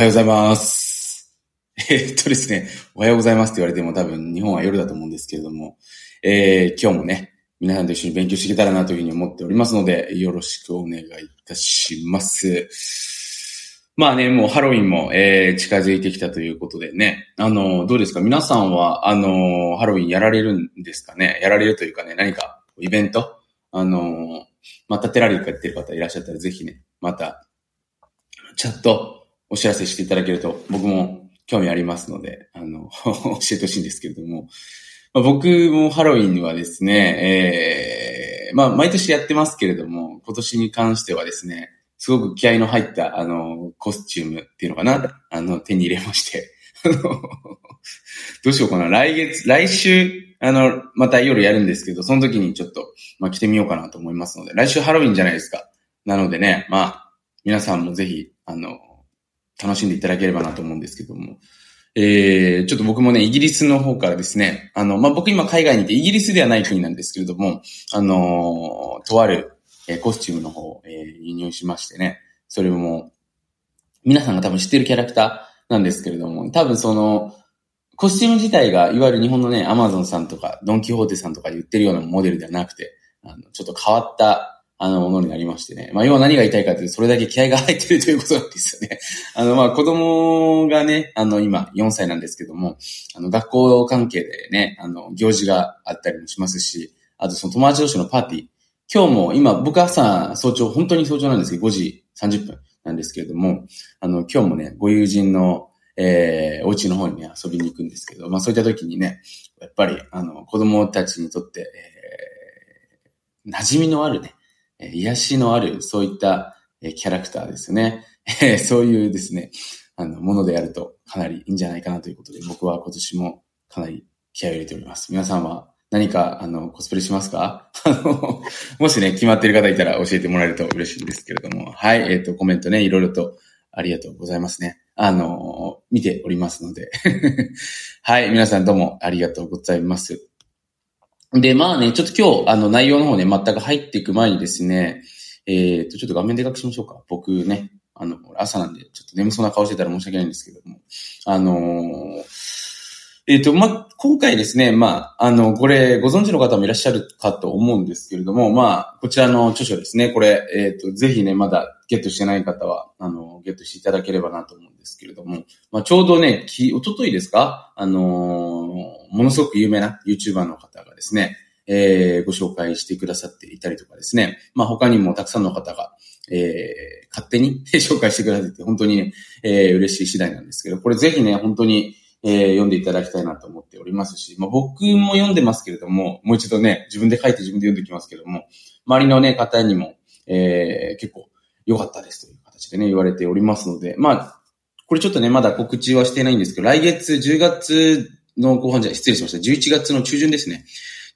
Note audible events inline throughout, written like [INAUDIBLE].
はようございます。[LAUGHS] えー、っとですね、おはようございますって言われても多分日本は夜だと思うんですけれども、えー、今日もね、皆さんと一緒に勉強していけたらなというふうに思っておりますので、よろしくお願いいたします。まあね、もうハロウィンも、えー、近づいてきたということでね、あの、どうですか？皆さんは、あの、ハロウィンやられるんですかね？やられるというかね、何かイベント？あの、またテラリーかやってる方いらっしゃったらぜひね、また、チャット、お知らせしていただけると、僕も興味ありますので、あの、[LAUGHS] 教えてほしいんですけれども、まあ、僕もハロウィンはですね、えー、まあ、毎年やってますけれども、今年に関してはですね、すごく気合の入った、あの、コスチュームっていうのかな、あの、手に入れまして、あの、どうしようかな、来月、来週、あの、また夜やるんですけど、その時にちょっと、まあ、着てみようかなと思いますので、来週ハロウィンじゃないですか。なのでね、まあ、皆さんもぜひ、あの、楽しんでいただければなと思うんですけども。えー、ちょっと僕もね、イギリスの方からですね、あの、まあ、僕今海外にいて、イギリスではない国なんですけれども、あのー、とある、えー、コスチュームの方、えー、輸入しましてね、それも、皆さんが多分知ってるキャラクターなんですけれども、多分その、コスチューム自体が、いわゆる日本のね、アマゾンさんとか、ドンキホーテさんとか言ってるようなモデルではなくて、あの、ちょっと変わった、あの、ものになりましてね。まあ、要は何が言いたいかというと、それだけ気合が入ってるということなんですよね。[LAUGHS] あの、まあ、子供がね、あの、今、4歳なんですけども、あの、学校関係でね、あの、行事があったりもしますし、あとその友達同士のパーティー。今日も、今、僕朝、早朝、本当に早朝なんですけど、5時30分なんですけれども、あの、今日もね、ご友人の、えー、お家の方にね、遊びに行くんですけど、まあ、そういった時にね、やっぱり、あの、子供たちにとって、えー、馴染みのあるね、癒しのある、そういったキャラクターですね。そういうですね、あの、ものであるとかなりいいんじゃないかなということで、僕は今年もかなり気合を入れております。皆さんは何か、あの、コスプレしますか？[LAUGHS] あの、もしね、決まっている方いたら教えてもらえると嬉しいんですけれども。はい、えっ、ー、と、コメントね、いろいろとありがとうございますね。あの、見ておりますので。[LAUGHS] はい、皆さんどうもありがとうございます。で、まあね、ちょっと今日、あの、内容の方ね、全く入っていく前にですね、えっ、ー、と、ちょっと画面でかくしましょうか。僕ね、あの、朝なんで、ちょっと眠そうな顔してたら申し訳ないんですけども、あのー、えっ、ー、と、まあ、今回ですね、まあ、あの、これ、ご存知の方もいらっしゃるかと思うんですけれども、まあ、こちらの著書ですね、これ、えっ、ー、と、ぜひね、まだゲットしてない方は、あの、ゲットしていただければなと思うんですけれども、まあ、ちょうどね、き、おとといですか？あのー、ものすごく有名な YouTuber の方がですね、えー、ご紹介してくださっていたりとかですね、まあ、他にもたくさんの方が、えー、勝手に [LAUGHS] 紹介してくださって本当にね、えー、嬉しい次第なんですけど、これぜひね、本当に、えー、読んでいただきたいなと思っておりますし、まあ、僕も読んでますけれども、もう一度ね、自分で書いて自分で読んできますけれども、周りのね、方にも、えー、結構良かったですという形でね、言われておりますので、まあ、これちょっとね、まだ告知はしてないんですけど、来月10月の後半じゃ、失礼しました。11月の中旬ですね。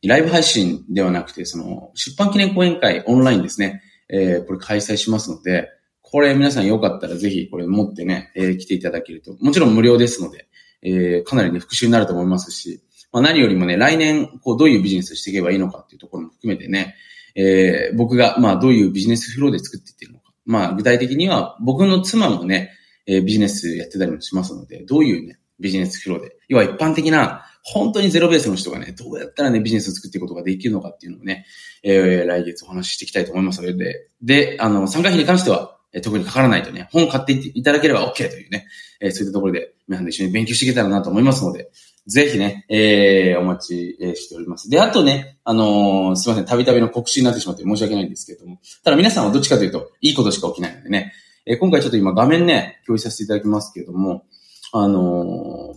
ライブ配信ではなくて、その、出版記念講演会オンラインですね。えー、これ開催しますので、これ皆さんよかったらぜひこれ持ってね、えー、来ていただけると、もちろん無料ですので、えー、かなりね、復習になると思いますし、まあ、何よりもね、来年、こう、どういうビジネスしていけばいいのかっていうところも含めてね、えー、僕が、まあ、どういうビジネスフローで作っていってるのか。まあ、具体的には、僕の妻もね、えー、ビジネスやってたりもしますので、どういうね、ビジネスフローで、要は一般的な、本当にゼロベースの人がね、どうやったらね、ビジネスを作っていくことができるのかっていうのをね、えー、来月お話ししていきたいと思いますので、で、あの、参加費に関しては、え、特にかからないとね、本買っていただければ OK というね、えー、そういったところで皆さんで一緒に勉強していけたらなと思いますので、ぜひね、えー、お待ちしております。で、あとね、あのー、すいません、たびたびの告知になってしまって申し訳ないんですけれども、ただ皆さんはどっちかというと、いいことしか起きないのでね、えー、今回ちょっと今画面ね、共有させていただきますけれども、あの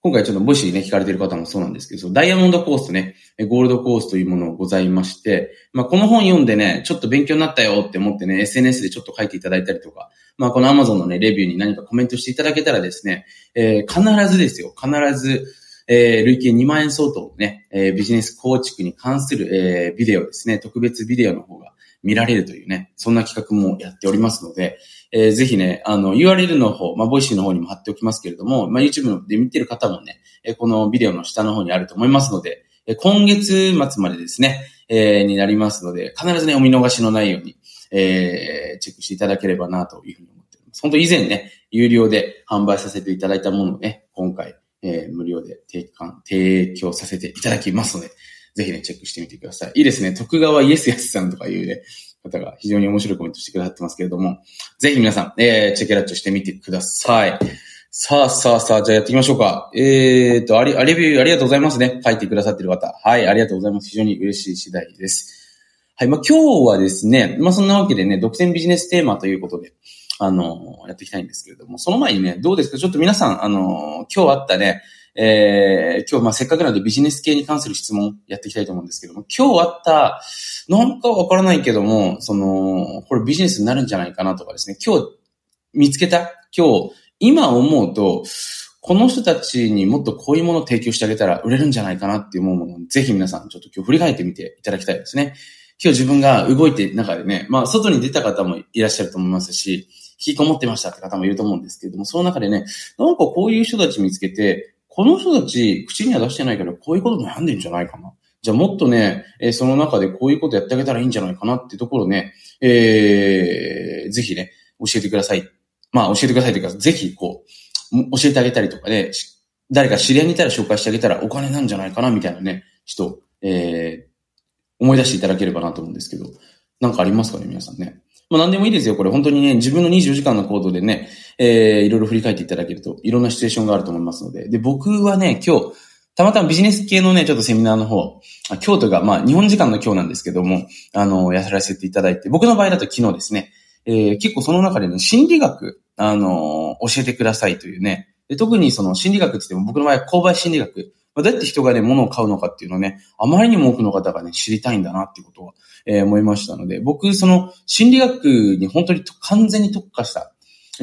今回ちょっともしね、聞かれてる方もそうなんですけど、ダイヤモンドコースとね、ゴールドコースというものがございまして、まあ、この本読んでね、ちょっと勉強になったよって思ってね、SNS でちょっと書いていただいたりとか、まあ、この Amazon のね、レビューに何かコメントしていただけたらですね、えー、必ずですよ、必ず、えー、累計2万円相当のね、えー、ビジネス構築に関する、えー、ビデオですね、特別ビデオの方が見られるというね、そんな企画もやっておりますので、えー、ぜひね、あの、URL の方、まあ、 Voicy の方にも貼っておきますけれども、まあ、YouTube で見てる方もね、えこのビデオの下の方にあると思いますので、え今月末までですね、えー、になりますので、必ずね、お見逃しのないように、えー、チェックしていただければなというふうに思っております。本当以前ね、有料で販売させていただいたものをね、今回、えー、無料で提供提供させていただきますので、ぜひね、チェックしてみてください。いいですね。徳川イエスヤスさんとかいうね、方が非常に面白いコメントしてくださってますけれども、ぜひ皆さん、えー、チェケラッチョしてみてください。さあさあさあ、じゃあやっていきましょうか。えーと、あり、あレビューありがとうございますね。書いてくださってる方。はい、ありがとうございます。非常に嬉しい次第です。はい、まあ今日はですね、まあそんなわけでね、独占ビジネステーマということで、あの、やっていきたいんですけれども、その前にね、どうですか？ちょっと皆さん、あの、今日あったね、えー、今日まあせっかくなのでビジネス系に関する質問やっていきたいと思うんですけども、今日あった、なんかわからないけども、その、これビジネスになるんじゃないかなとかですね、今日見つけた、今日、今思うと、この人たちにもっとこういうものを提供してあげたら売れるんじゃないかなって思うものを、ぜひ皆さんちょっと今日振り返ってみていただきたいですね。今日自分が動いて中でね、まあ外に出た方もいらっしゃると思いますし、引きこもってましたって方もいると思うんですけれども、その中でね、なんかこういう人たち見つけて、この人たち、口には出してないけど、こういうこと悩んでんじゃないかな。じゃあもっとね、えー、その中でこういうことやってあげたらいいんじゃないかなってところね、えー、ぜひね、教えてください。まあ教えてくださいというか、ぜひこう、教えてあげたりとかね、誰か知り合いにいたら紹介してあげたらお金なんじゃないかなみたいなね、人、えー、思い出していただければなと思うんですけど、なんかありますかね、皆さんね。まあ何でもいいですよ。これ本当にね、自分の24時間の行動でね、えー、いろいろ振り返っていただけると、いろんなシチュエーションがあると思いますので。で、僕はね、今日、たまたまビジネス系のね、ちょっとセミナーの方、京都が、まあ、日本時間の今日なんですけども、あの、やらせていただいて、僕の場合だと昨日ですね、えー、結構その中でね、心理学、あの教えてくださいというね、で特にその心理学って言っても、僕の場合は購買心理学、まあ、どうやって人がね、物を買うのかっていうのをね、あまりにも多くの方がね、知りたいんだなっていうことは、えー、思いましたので、僕、その心理学に本当に完全に特化した、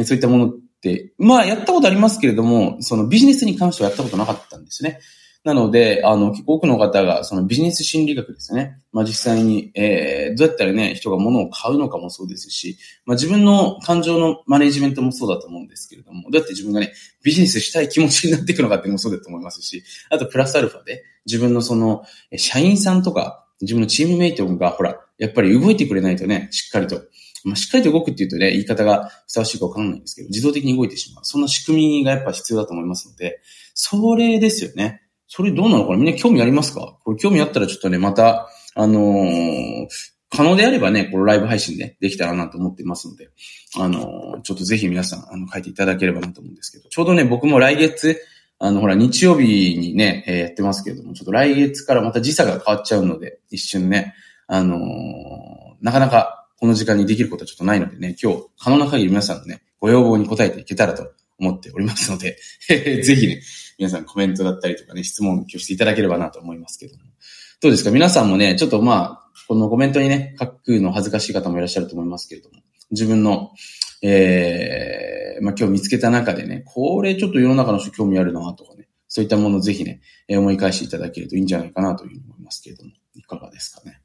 そういったものって、まあ、やったことありますけれども、そのビジネスに関してはやったことなかったんですね。なので、あの、多くの方が、そのビジネス心理学ですね。まあ実際に、えー、どうやったらね、人が物を買うのかもそうですし、まあ自分の感情のマネジメントもそうだと思うんですけれども、どうやって自分がね、ビジネスしたい気持ちになっていくのかっていうのもそうだと思いますし、あとプラスアルファで、自分のその、社員さんとか、自分のチームメイトが、ほら、やっぱり動いてくれないとね、しっかりと。まあ、しっかりと動くっていうとね、言い方がふさわしいかわかんないんですけど、自動的に動いてしまう。そんな仕組みがやっぱ必要だと思いますので、それですよね。それどうなのかな？みんな興味ありますか？これ興味あったらちょっとね、また、あのー、可能であればね、このライブ配信でできたらなと思ってますので、あの、ちょっとぜひ皆さん、あの、書いていただければなと思うんですけど、ちょうどね、僕も来月、あの、ほら、日曜日にね、えー、やってますけれども、ちょっと来月からまた時差が変わっちゃうので、一瞬ね、あのー、なかなかこの時間にできることはちょっとないのでね、今日、可能な限り皆さんのね、ご要望に応えていけたらと思っておりますので、ぜひね、皆さんコメントだったりとかね、質問をしていただければなと思いますけども。どうですか？皆さんもね、ちょっとまあ、このコメントにね、書くの恥ずかしい方もいらっしゃると思いますけれども、自分の、ええー、まあ今日見つけた中でね、これちょっと世の中の人興味あるなとかね、そういったものをぜひね、思い返していただけるといいんじゃないかなというふうに思いますけれども、いかがですかね？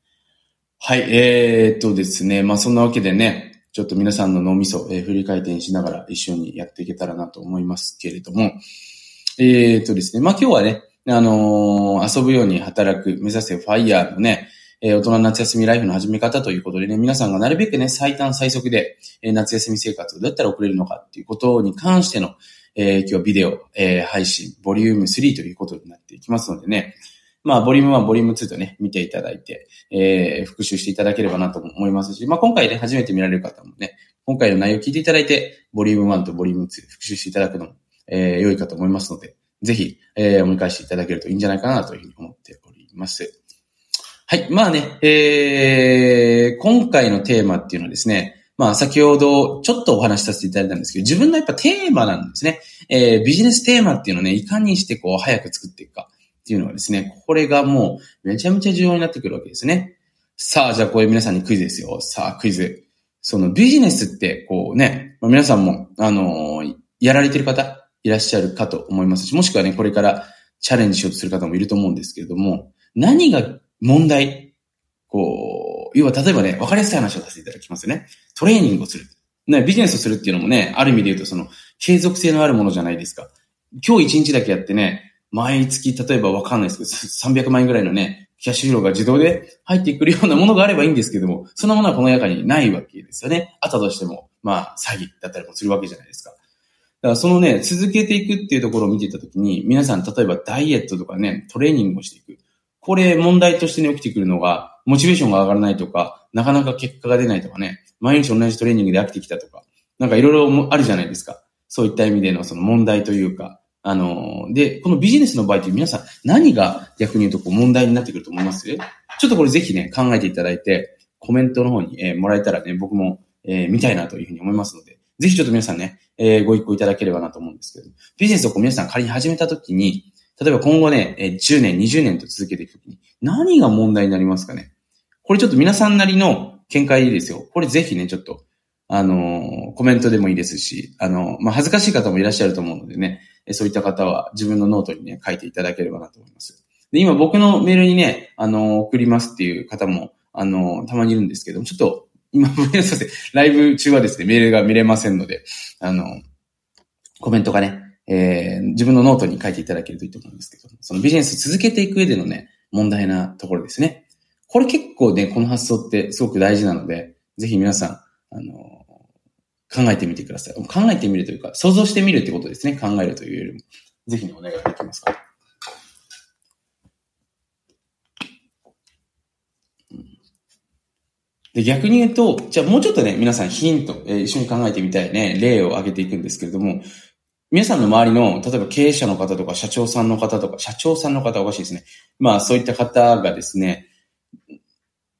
はい、えー、っとですね、まあそんなわけでね、ちょっと皆さんの脳みそ、えー、振り回転しながら一緒にやっていけたらなと思いますけれども、えー、っとですね、まあ今日はね、あのー、遊ぶように働く、目指せファイヤーのね、えー、大人夏休みライフの始め方ということでね、皆さんがなるべくね、最短最速で、えー、夏休み生活をどうやったら送れるのかっていうことに関しての、えー、今日ビデオ、えー、配信、ボリューム3ということになっていきますのでね、まあ、ボリューム1、ボリューム2とね、見ていただいて、えー、復習していただければなと思いますし、まあ、今回ね、初めて見られる方もね、今回の内容を聞いていただいて、ボリューム1とボリューム2復習していただくのも、えー、良いかと思いますので、ぜひ、えー、思い返していただけるといいんじゃないかなというふうに思っております。はい。まあね、えー、今回のテーマっていうのはですね、まあ先ほどちょっとお話しさせていただいたんですけど、自分のやっぱテーマなんですね。えー、ビジネステーマっていうのをね、いかにしてこう早く作っていくか。っていうのはですね、これがもうめちゃめちゃ重要になってくるわけですね。さあ、じゃあこれ皆さんにクイズですよ。さあ、クイズ。そのビジネスってこうね、まあ、皆さんも、あのー、やられてる方いらっしゃるかと思いますし、もしくはね、これからチャレンジしようとする方もいると思うんですけれども、何が問題こう、要は例えばね、わかりやすい話をさせていただきますよね。トレーニングをする。ね、ビジネスをするっていうのもね、ある意味で言うとその、継続性のあるものじゃないですか。今日一日だけやってね、毎月、例えばわかんないですけど、300万円ぐらいのね、キャッシュフローが自動で入ってくるようなものがあればいいんですけども、そんなものはこの中にないわけですよね。あったとしても、まあ、詐欺だったりもするわけじゃないですか。だからそのね、続けていくっていうところを見ていたときに、皆さん、例えばダイエットとかね、トレーニングをしていく。これ問題としてね、起きてくるのが、モチベーションが上がらないとか、なかなか結果が出ないとかね、毎日同じトレーニングで飽きてきたとか、なんかいろいろあるじゃないですか。そういった意味でのその問題というか、あの、で、このビジネスの場合って皆さん何が逆に言うとこう問題になってくると思います？ちょっとこれぜひね、考えていただいて、コメントの方に、えー、もらえたらね、僕も、えー、見たいなというふうに思いますので、ぜひちょっと皆さんね、えー、ご一行いただければなと思うんですけど、ビジネスをこう皆さん仮に始めたときに、例えば今後ね、えー、10年、20年と続けていくときに、何が問題になりますかね？これちょっと皆さんなりの見解ですよ。これぜひね、ちょっと、あの、コメントでもいいですし、あの、まあ、恥ずかしい方もいらっしゃると思うのでね、そういった方は自分のノートにね、書いていただければなと思います。で、今僕のメールにね、あの、送りますっていう方も、あの、たまにいるんですけども、ちょっと、今、[LAUGHS] ごめんなさい。ライブ中はですね、メールが見れませんので、あの、コメントがね、えー、自分のノートに書いていただけるといいと思うんですけど、そのビジネス続けていく上でのね、問題なところですね。これ結構ね、この発想ってすごく大事なので、ぜひ皆さん、あの、考えてみてください。考えてみるというか、想像してみるってことですね。考えるというよりも。ぜひね、お願いできますか？で、逆に言うと、じゃあもうちょっとね、皆さんヒント、えー、一緒に考えてみたいね、例を挙げていくんですけれども、皆さんの周りの、例えば経営者の方とか、社長さんの方とか、社長さんの方おかしいですね。まあ、そういった方がですね、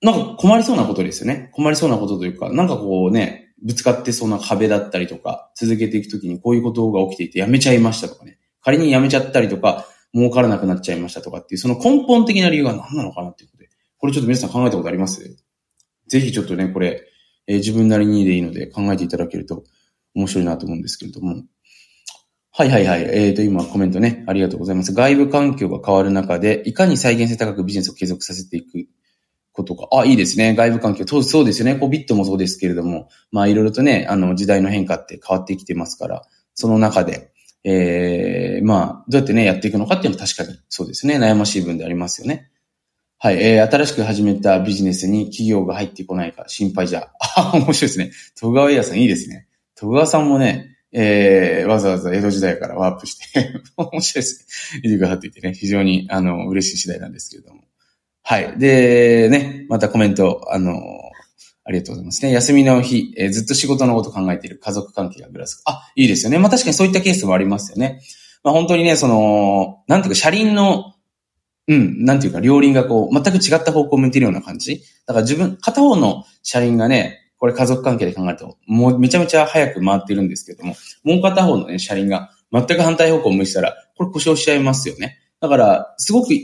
なんか困りそうなことですよね。困りそうなことというか、なんかこうね、ぶつかってそうな壁だったりとか、続けていくときにこういうことが起きていてやめちゃいましたとかね。仮にやめちゃったりとか、儲からなくなっちゃいましたとかっていう、その根本的な理由が何なのかなっていうことで。これちょっと皆さん考えたことあります？ぜひちょっとね、これ、えー、自分なりにでいいので考えていただけると面白いなと思うんですけれども。はいはいはい。えっ、ー、と、今コメントね、ありがとうございます。外部環境が変わる中で、いかに再現性高くビジネスを継続させていくことか。あ、いいですね。外部環境。そうですよね。コビットもそうですけれども、まあいろいろとね、あの時代の変化って変わってきてますから、その中で、ええー、まあ、どうやってね、やっていくのかっていうのは確かにそうですね。悩ましい分でありますよね。はい、えー、新しく始めたビジネスに企業が入ってこないか心配じゃ。あ、[LAUGHS] 面白いですね。戸川屋さんいいですね。戸川さんもね、えー、わざわざ江戸時代からワープして [LAUGHS] 面白いですね。いてくださっていてね、非常に、あの、嬉しい次第なんですけれども。はい。で、ね、またコメント、あの、ありがとうございますね。休みの日、えー、ずっと仕事のこと考えている家族関係がぐらつく。あ、いいですよね。まあ確かにそういったケースもありますよね。まあ本当にね、その、なんていうか車輪の、うん、なんていうか両輪がこう、全く違った方向を向いてるような感じ。だから自分、片方の車輪がね、これ家族関係で考えると、もうめちゃめちゃ早く回ってるんですけども、もう片方のね、車輪が全く反対方向を向いてたら、これ故障しちゃいますよね。だから、すごく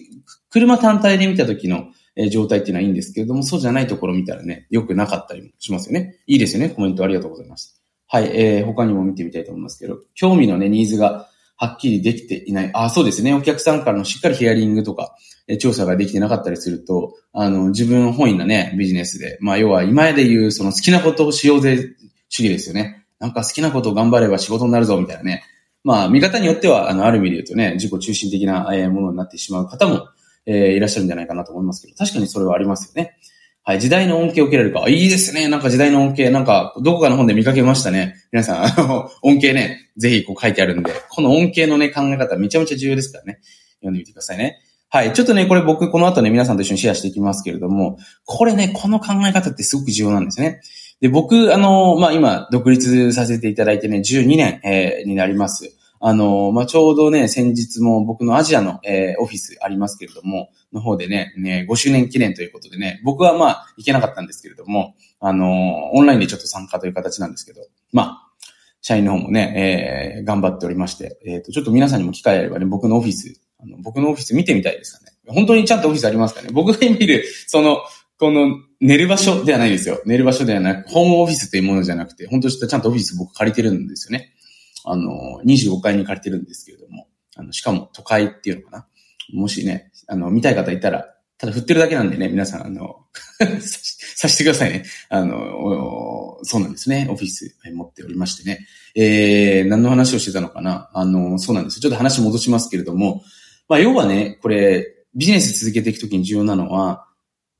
車単体で見た時の、え状態っていうのはいいんですけれども、そうじゃないところ見たらね、良くなかったりもしますよね。いいですよね。コメントありがとうございます。はい、えー、他にも見てみたいと思いますけど、興味のね、ニーズがはっきりできていない。あ、そうですね。お客さんからのしっかりヒアリングとか、え調査ができてなかったりすると、あの、自分本位なね、ビジネスで、まあ、要は今で言う、その好きなことをしようぜ主義ですよね。なんか好きなことを頑張れば仕事になるぞ、みたいなね。まあ、見方によっては、あの、ある意味で言うとね、自己中心的なものになってしまう方もえー、いらっしゃるんじゃないかなと思いますけど、確かにそれはありますよね。はい、時代の恩恵を受けられるか。いいですね。なんか時代の恩恵、なんか、どこかの本で見かけましたね。皆さん、あの、恩恵ね、ぜひこう書いてあるんで、この恩恵のね、考え方めちゃめちゃ重要ですからね。読んでみてくださいね。はい。ちょっとね、これ僕、この後ね、皆さんと一緒にシェアしていきますけれども、これね、この考え方ってすごく重要なんですね。で、僕、あの、まあ、今、独立させていただいてね、12年、えー、になります。あの、まあ、ちょうどね、先日も僕のアジアの、えー、オフィスありますけれども、の方でね、ね、5周年記念ということでね、僕はまあ、行けなかったんですけれども、あの、オンラインでちょっと参加という形なんですけど、まあ、社員の方もね、えー、頑張っておりまして、えっ、ー、と、ちょっと皆さんにも機会あればね、僕のオフィス、あの僕のオフィス見てみたいですかね。本当にちゃんとオフィスありますかね。僕が見る、その、この、寝る場所ではないですよ。寝る場所ではなく、ホームオフィスというものじゃなくて、本当ちゃんとオフィス僕借りてるんですよね。あの、25階に借りてるんですけれども、あの、しかも都会っていうのかな。もしね、あの、見たい方いたら、ただ振ってるだけなんでね、皆さん、あの、[LAUGHS] さしてくださいね。あの、そうなんですね。オフィス持っておりましてね。えー、何の話をしてたのかなあの、そうなんです。ちょっと話戻しますけれども、まあ、要はね、これ、ビジネス続けていくときに重要なのは、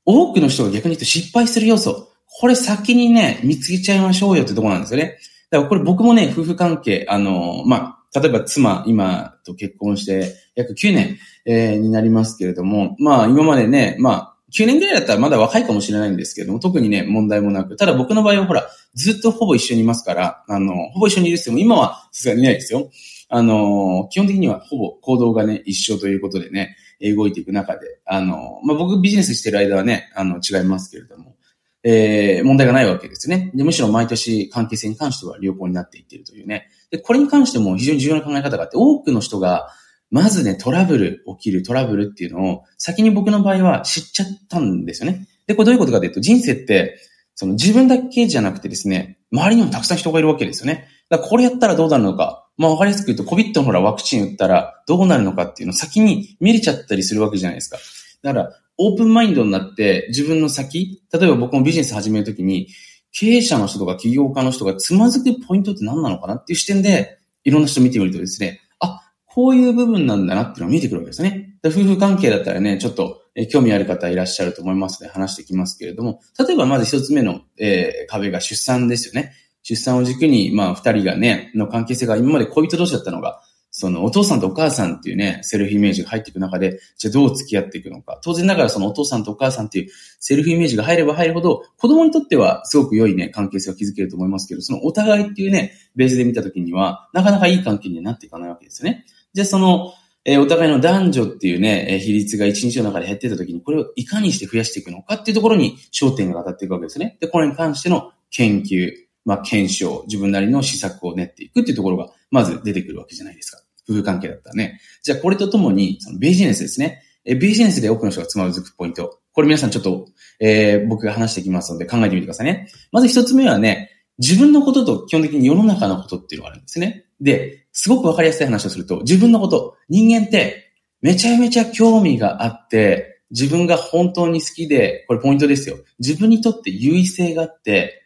多くの人が逆に言うと失敗する要素。これ先にね、見つけちゃいましょうよってとこなんですよね。だからこれ僕もね、夫婦関係、あの、まあ、例えば妻、今と結婚して約9年、えー、になりますけれども、まあ今までね、まあ9年ぐらいだったらまだ若いかもしれないんですけども、特にね、問題もなく。ただ僕の場合はほら、ずっとほぼ一緒にいますから、あの、ほぼ一緒にいるっても、今はさすがにいないですよ。あの、基本的にはほぼ行動がね、一緒ということでね、動いていく中で、あの、まあ、僕ビジネスしてる間はね、あの、違いますけれども、えー、問題がないわけですね。で、むしろ毎年関係性に関しては良好になっていっているというね。で、これに関しても非常に重要な考え方があって、多くの人が、まずね、トラブル、起きるトラブルっていうのを、先に僕の場合は知っちゃったんですよね。で、これどういうことかというと、人生って、その自分だけじゃなくてですね、周りにもたくさん人がいるわけですよね。だからこれやったらどうなるのか。まあわかりやすく言うと、COVID のほらワクチン打ったらどうなるのかっていうのを先に見れちゃったりするわけじゃないですか。だから、オープンマインドになって自分の先、例えば僕もビジネス始めるときに、経営者の人とか起業家の人がつまずくポイントって何なのかなっていう視点で、いろんな人見てみるとですね、あこういう部分なんだなっていうのが見えてくるわけですね。夫婦関係だったらね、ちょっと、え興味ある方いらっしゃると思いますので話していきますけれども、例えばまず一つ目の、えー、壁が出産ですよね。出産を軸に、まあ二人がね、の関係性が今まで恋人同士だったのが、そのお父さんとお母さんっていうね、セルフイメージが入っていく中で、じゃあどう付き合っていくのか。当然ながらそのお父さんとお母さんっていうセルフイメージが入れば入るほど、子供にとってはすごく良いね、関係性を築けると思いますけど、そのお互いっていうね、ベースで見たときには、なかなかいい関係になっていかないわけですよね。じゃあその、え、お互いの男女っていうね、え比率が一日の中で減ってた時に、これをいかにして増やしていくのかっていうところに焦点が当たっていくわけですね。で、これに関しての研究、まあ、検証、自分なりの施策を練っていくっていうところが、まず出てくるわけじゃないですか。夫婦関係だったね。じゃあ、これとともに、そのビジネスですね。えビジネスで多くの人がつまずくポイント。これ皆さんちょっと、えー、僕が話していきますので考えてみてくださいね。まず一つ目はね、自分のことと基本的に世の中のことっていうのがあるんですね。で、すごくわかりやすい話をすると、自分のこと、人間ってめちゃめちゃ興味があって、自分が本当に好きで、これポイントですよ。自分にとって優位性があって、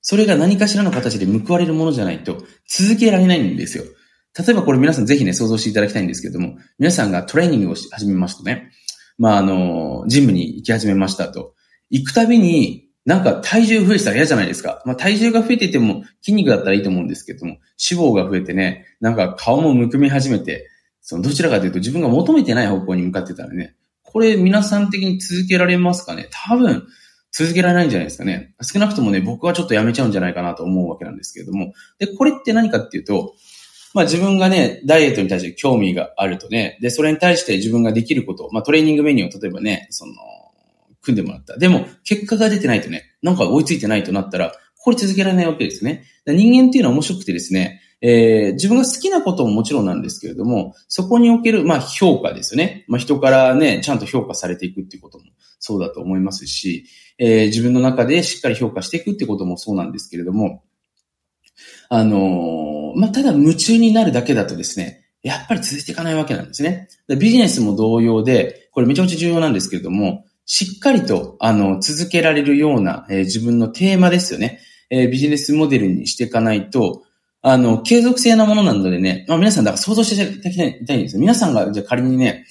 それが何かしらの形で報われるものじゃないと続けられないんですよ。例えばこれ皆さんぜひね、想像していただきたいんですけれども、皆さんがトレーニングをし始めますとね、まあ、あの、ジムに行き始めましたと。行くたびに、なんか体重増えてたら嫌じゃないですか。まあ体重が増えていても筋肉だったらいいと思うんですけども、脂肪が増えてね、なんか顔もむくみ始めて、そのどちらかというと自分が求めてない方向に向かってたらね、これ皆さん的に続けられますかね？多分続けられないんじゃないですかね。少なくともね、僕はちょっとやめちゃうんじゃないかなと思うわけなんですけれども。で、これって何かっていうと、まあ自分がね、ダイエットに対して興味があるとね、で、それに対して自分ができること、まあトレーニングメニューを例えばね、その、組んでもらった。でも、結果が出てないとね、なんか追いついてないとなったら、これ続けられないわけですね。人間っていうのは面白くてですね、えー、自分が好きなことももちろんなんですけれども、そこにおける、まあ、評価ですよね。まあ、人からね、ちゃんと評価されていくっていうこともそうだと思いますし、えー、自分の中でしっかり評価していくってこともそうなんですけれども、あのー、まあ、ただ夢中になるだけだとですね、やっぱり続いていかないわけなんですね。ビジネスも同様で、これめちゃめちゃ重要なんですけれども、しっかりと、あの、続けられるような、えー、自分のテーマですよね。えー、ビジネスモデルにしていかないと、あの、継続性なものなのでね、まあ皆さんだから想像していただきたいんです。皆さんが、じゃ仮にね、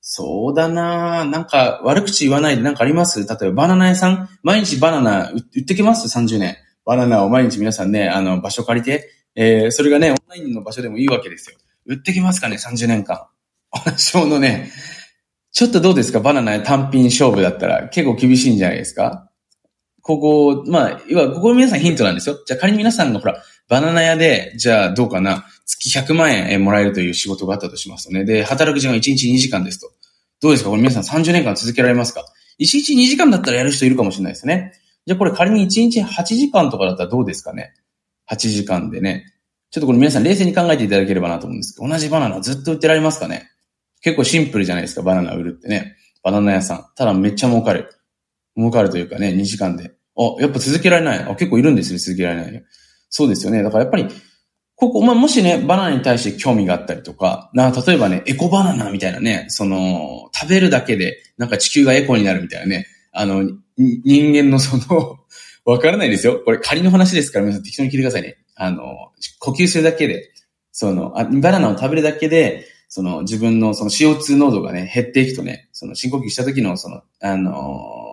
そうだななんか悪口言わないでなんかあります？例えばバナナ屋さん？毎日バナナ売ってきます ?30 年。バナナを毎日皆さんね、あの、場所借りて、えー、それがね、オンラインの場所でもいいわけですよ。売ってきますかね ?30 年間。同じものね、ちょっとどうですか？バナナ単品勝負だったら結構厳しいんじゃないですか？ここ、まあ、いわここ皆さんヒントなんですよ。じゃあ仮に皆さんがほら、バナナ屋で、じゃあどうかな、月100万円もらえるという仕事があったとしますとね。で、働く時間が1日2時間ですと。どうですか？これ皆さん30年間続けられますか ?1 日2時間だったらやる人いるかもしれないですね。じゃあこれ仮に1日8時間とかだったらどうですかね？?8 時間でね。ちょっとこれ皆さん冷静に考えていただければなと思うんですけど、同じバナナずっと売ってられますかね？結構シンプルじゃないですか、バナナ売るってね。バナナ屋さん。ただめっちゃ儲かる。儲かるというかね、2時間で。あ、やっぱ続けられない。あ、結構いるんですね、続けられない。そうですよね。だからやっぱり、ここ、まあ、もしね、バナナに対して興味があったりとか、な、例えばね、エコバナナみたいなね、その、食べるだけで、なんか地球がエコになるみたいなね、あの、人間のそのわからないですよ。これ仮の話ですから、皆さん適当に聞いてくださいね。あの、呼吸するだけで、その、あバナナを食べるだけで、その自分のその CO2 濃度がね、減っていくとね、その深呼吸した時のその、あの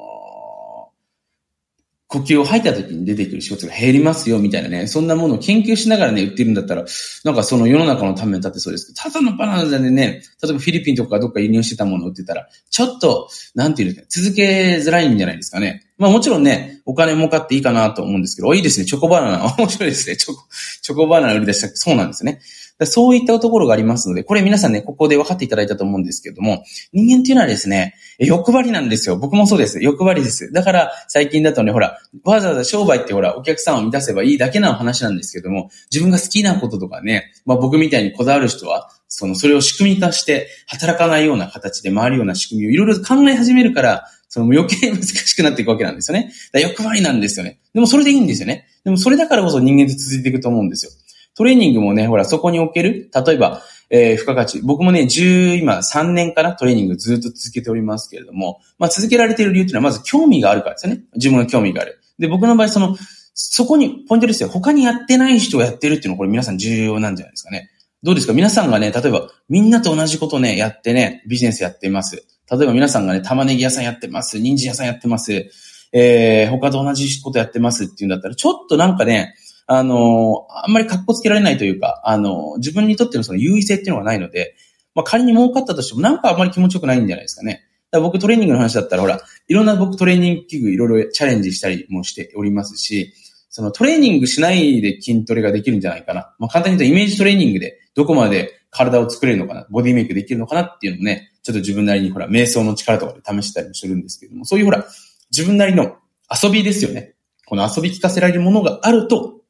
呼吸を吐いた時に出てくる仕事が減りますよ、みたいなね、そんなものを研究しながらね、売ってるんだったら、なんかその世の中のために立ってそうですただのバナナでね、例えばフィリピンとかどっか輸入してたものを売ってたら、ちょっと、なんていうんですか、続けづらいんじゃないですかね。まあもちろんね、お金儲かっていいかなと思うんですけど、いいですね、チョコバナナ。面白いですね、チョコ、チョコバナナ売り出したそうなんですね。そういったところがありますので、これ皆さんね、ここで分かっていただいたと思うんですけども、人間っていうのはですね、欲張りなんですよ。僕もそうです。欲張りです。だから、最近だとね、ほら、わざわざ商売ってほら、お客さんを満たせばいいだけの話なんですけども、自分が好きなこととかね、まあ僕みたいにこだわる人は、その、それを仕組み化して、働かないような形で回るような仕組みをいろいろ考え始めるから、その余計難しくなっていくわけなんですよね。だ欲張りなんですよね。でもそれでいいんですよね。でもそれだからこそ人間って続いていくと思うんですよ。トレーニングもね、ほら、そこにおける、例えば、えー、付加価値。僕もね、10、今3年からトレーニングずっと続けておりますけれども、まあ続けられている理由っていうのはまず興味があるからですよね。自分の興味がある。で、僕の場合、その、そこに、ポイントですよ。他にやってない人がやってるっていうのはこれ皆さん重要なんじゃないですかね。どうですか？皆さんがね、例えば、みんなと同じことね、やってね、ビジネスやってます。例えば皆さんがね、玉ねぎ屋さんやってます。人参屋さんやってます。えー、他と同じことやってますっていうんだったら、ちょっとなんかね、あの、あんまり格好つけられないというか、あの、自分にとってのその優位性っていうのがないので、まあ仮に儲かったとしてもなんかあんまり気持ちよくないんじゃないですかね。だから僕トレーニングの話だったらほら、いろんな僕トレーニング器具いろいろチャレンジしたりもしておりますし、そのトレーニングしないで筋トレができるんじゃないかな。まあ簡単に言うとイメージトレーニングでどこまで体を作れるのかな、ボディメイクできるのかなっていうのをね、ちょっと自分なりにほら、瞑想の力とかで試したりもするんですけども、そういうほら、自分なりの遊びですよね。この遊び聞かせられるものがあると、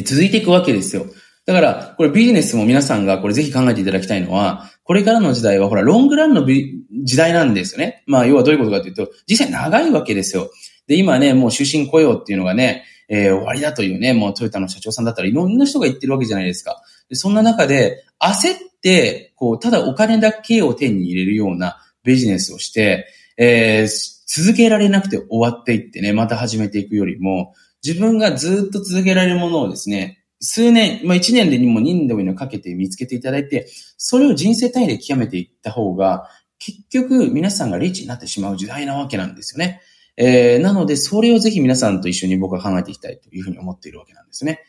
続いていくわけですよ。だから、これビジネスも皆さんがこれぜひ考えていただきたいのは、これからの時代はほら、ロングランの時代なんですよね。まあ、要はどういうことかというと、実際長いわけですよ。で、今ね、もう終身雇用っていうのがね、えー、終わりだというね、もうトヨタの社長さんだったらいろんな人が言ってるわけじゃないですか。でそんな中で、焦って、こう、ただお金だけを手に入れるようなビジネスをして、えー、続けられなくて終わっていってね、また始めていくよりも、自分がずっと続けられるものをですね、数年、まあ一年でにも二年でもいいのかけて見つけていただいて、それを人生単位で極めていった方が、結局皆さんがリーチになってしまう時代なわけなんですよね。えー、なので、それをぜひ皆さんと一緒に僕は考えていきたいというふうに思っているわけなんですね。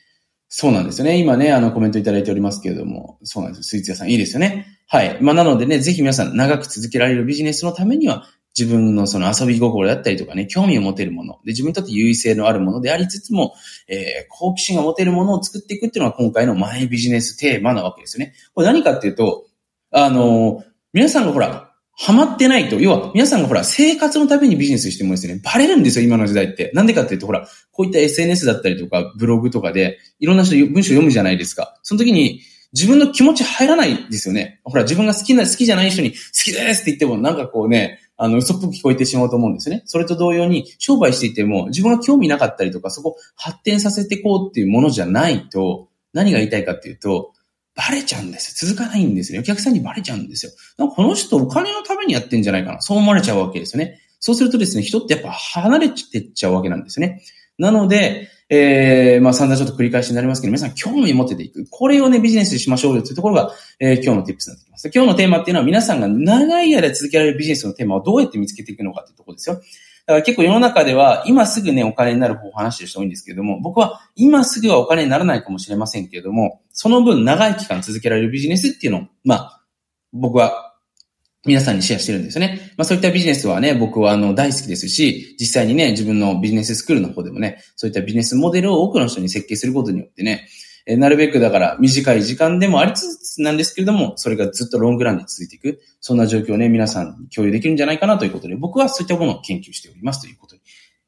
そうなんですよね。今ね、あのコメントいただいておりますけれども、そうなんですよ。スイーツ屋さんいいですよね。はい。まあ、なのでね、ぜひ皆さん長く続けられるビジネスのためには、自分のその遊び心だったりとかね、興味を持てるもの。で、自分にとって優位性のあるものでありつつも、えー、好奇心が持てるものを作っていくっていうのが今回のマイビジネステーマなわけですよね。これ何かっていうと、あのー、皆さんがほら、ハマってないと、要は皆さんがほら、生活のためにビジネスしてもですね、バレるんですよ、今の時代って。なんでかっていうと、ほら、こういった SNS だったりとか、ブログとかで、いろんな人文章読むじゃないですか。その時に、自分の気持ち入らないですよね。ほら、自分が好きな、好きじゃない人に、好きですって言っても、なんかこうね、あの、嘘っぽく聞こえてしまうと思うんですね。それと同様に、商売していても、自分が興味なかったりとか、そこ発展させていこうっていうものじゃないと、何が言いたいかっていうと、バレちゃうんですよ。続かないんですよ。お客さんにバレちゃうんですよ。この人お金のためにやってんじゃないかな。そう思われちゃうわけですよね。そうするとですね、人ってやっぱ離れてっちゃうわけなんですね。なので、えー、まあ散々ちょっと繰り返しになりますけど、皆さん興味持ってていく。これをね、ビジネスにしましょうよというところが、えー、今日のティップスになってきます。今日のテーマっていうのは皆さんが長い間続けられるビジネスのテーマをどうやって見つけていくのかっていうところですよ。だから結構世の中では今すぐね、お金になる方法を話してる人多いんですけれども、僕は今すぐはお金にならないかもしれませんけれども、その分長い期間続けられるビジネスっていうのを、まあ、僕は皆さんにシェアしてるんですよね。まあそういったビジネスはね、僕はあの大好きですし、実際にね、自分のビジネススクールの方でもね、そういったビジネスモデルを多くの人に設計することによってね、えなるべくだから短い時間でもありつつなんですけれども、それがずっとロングランで続いていく、そんな状況をね、皆さん共有できるんじゃないかなということで、僕はそういったものを研究しておりますということに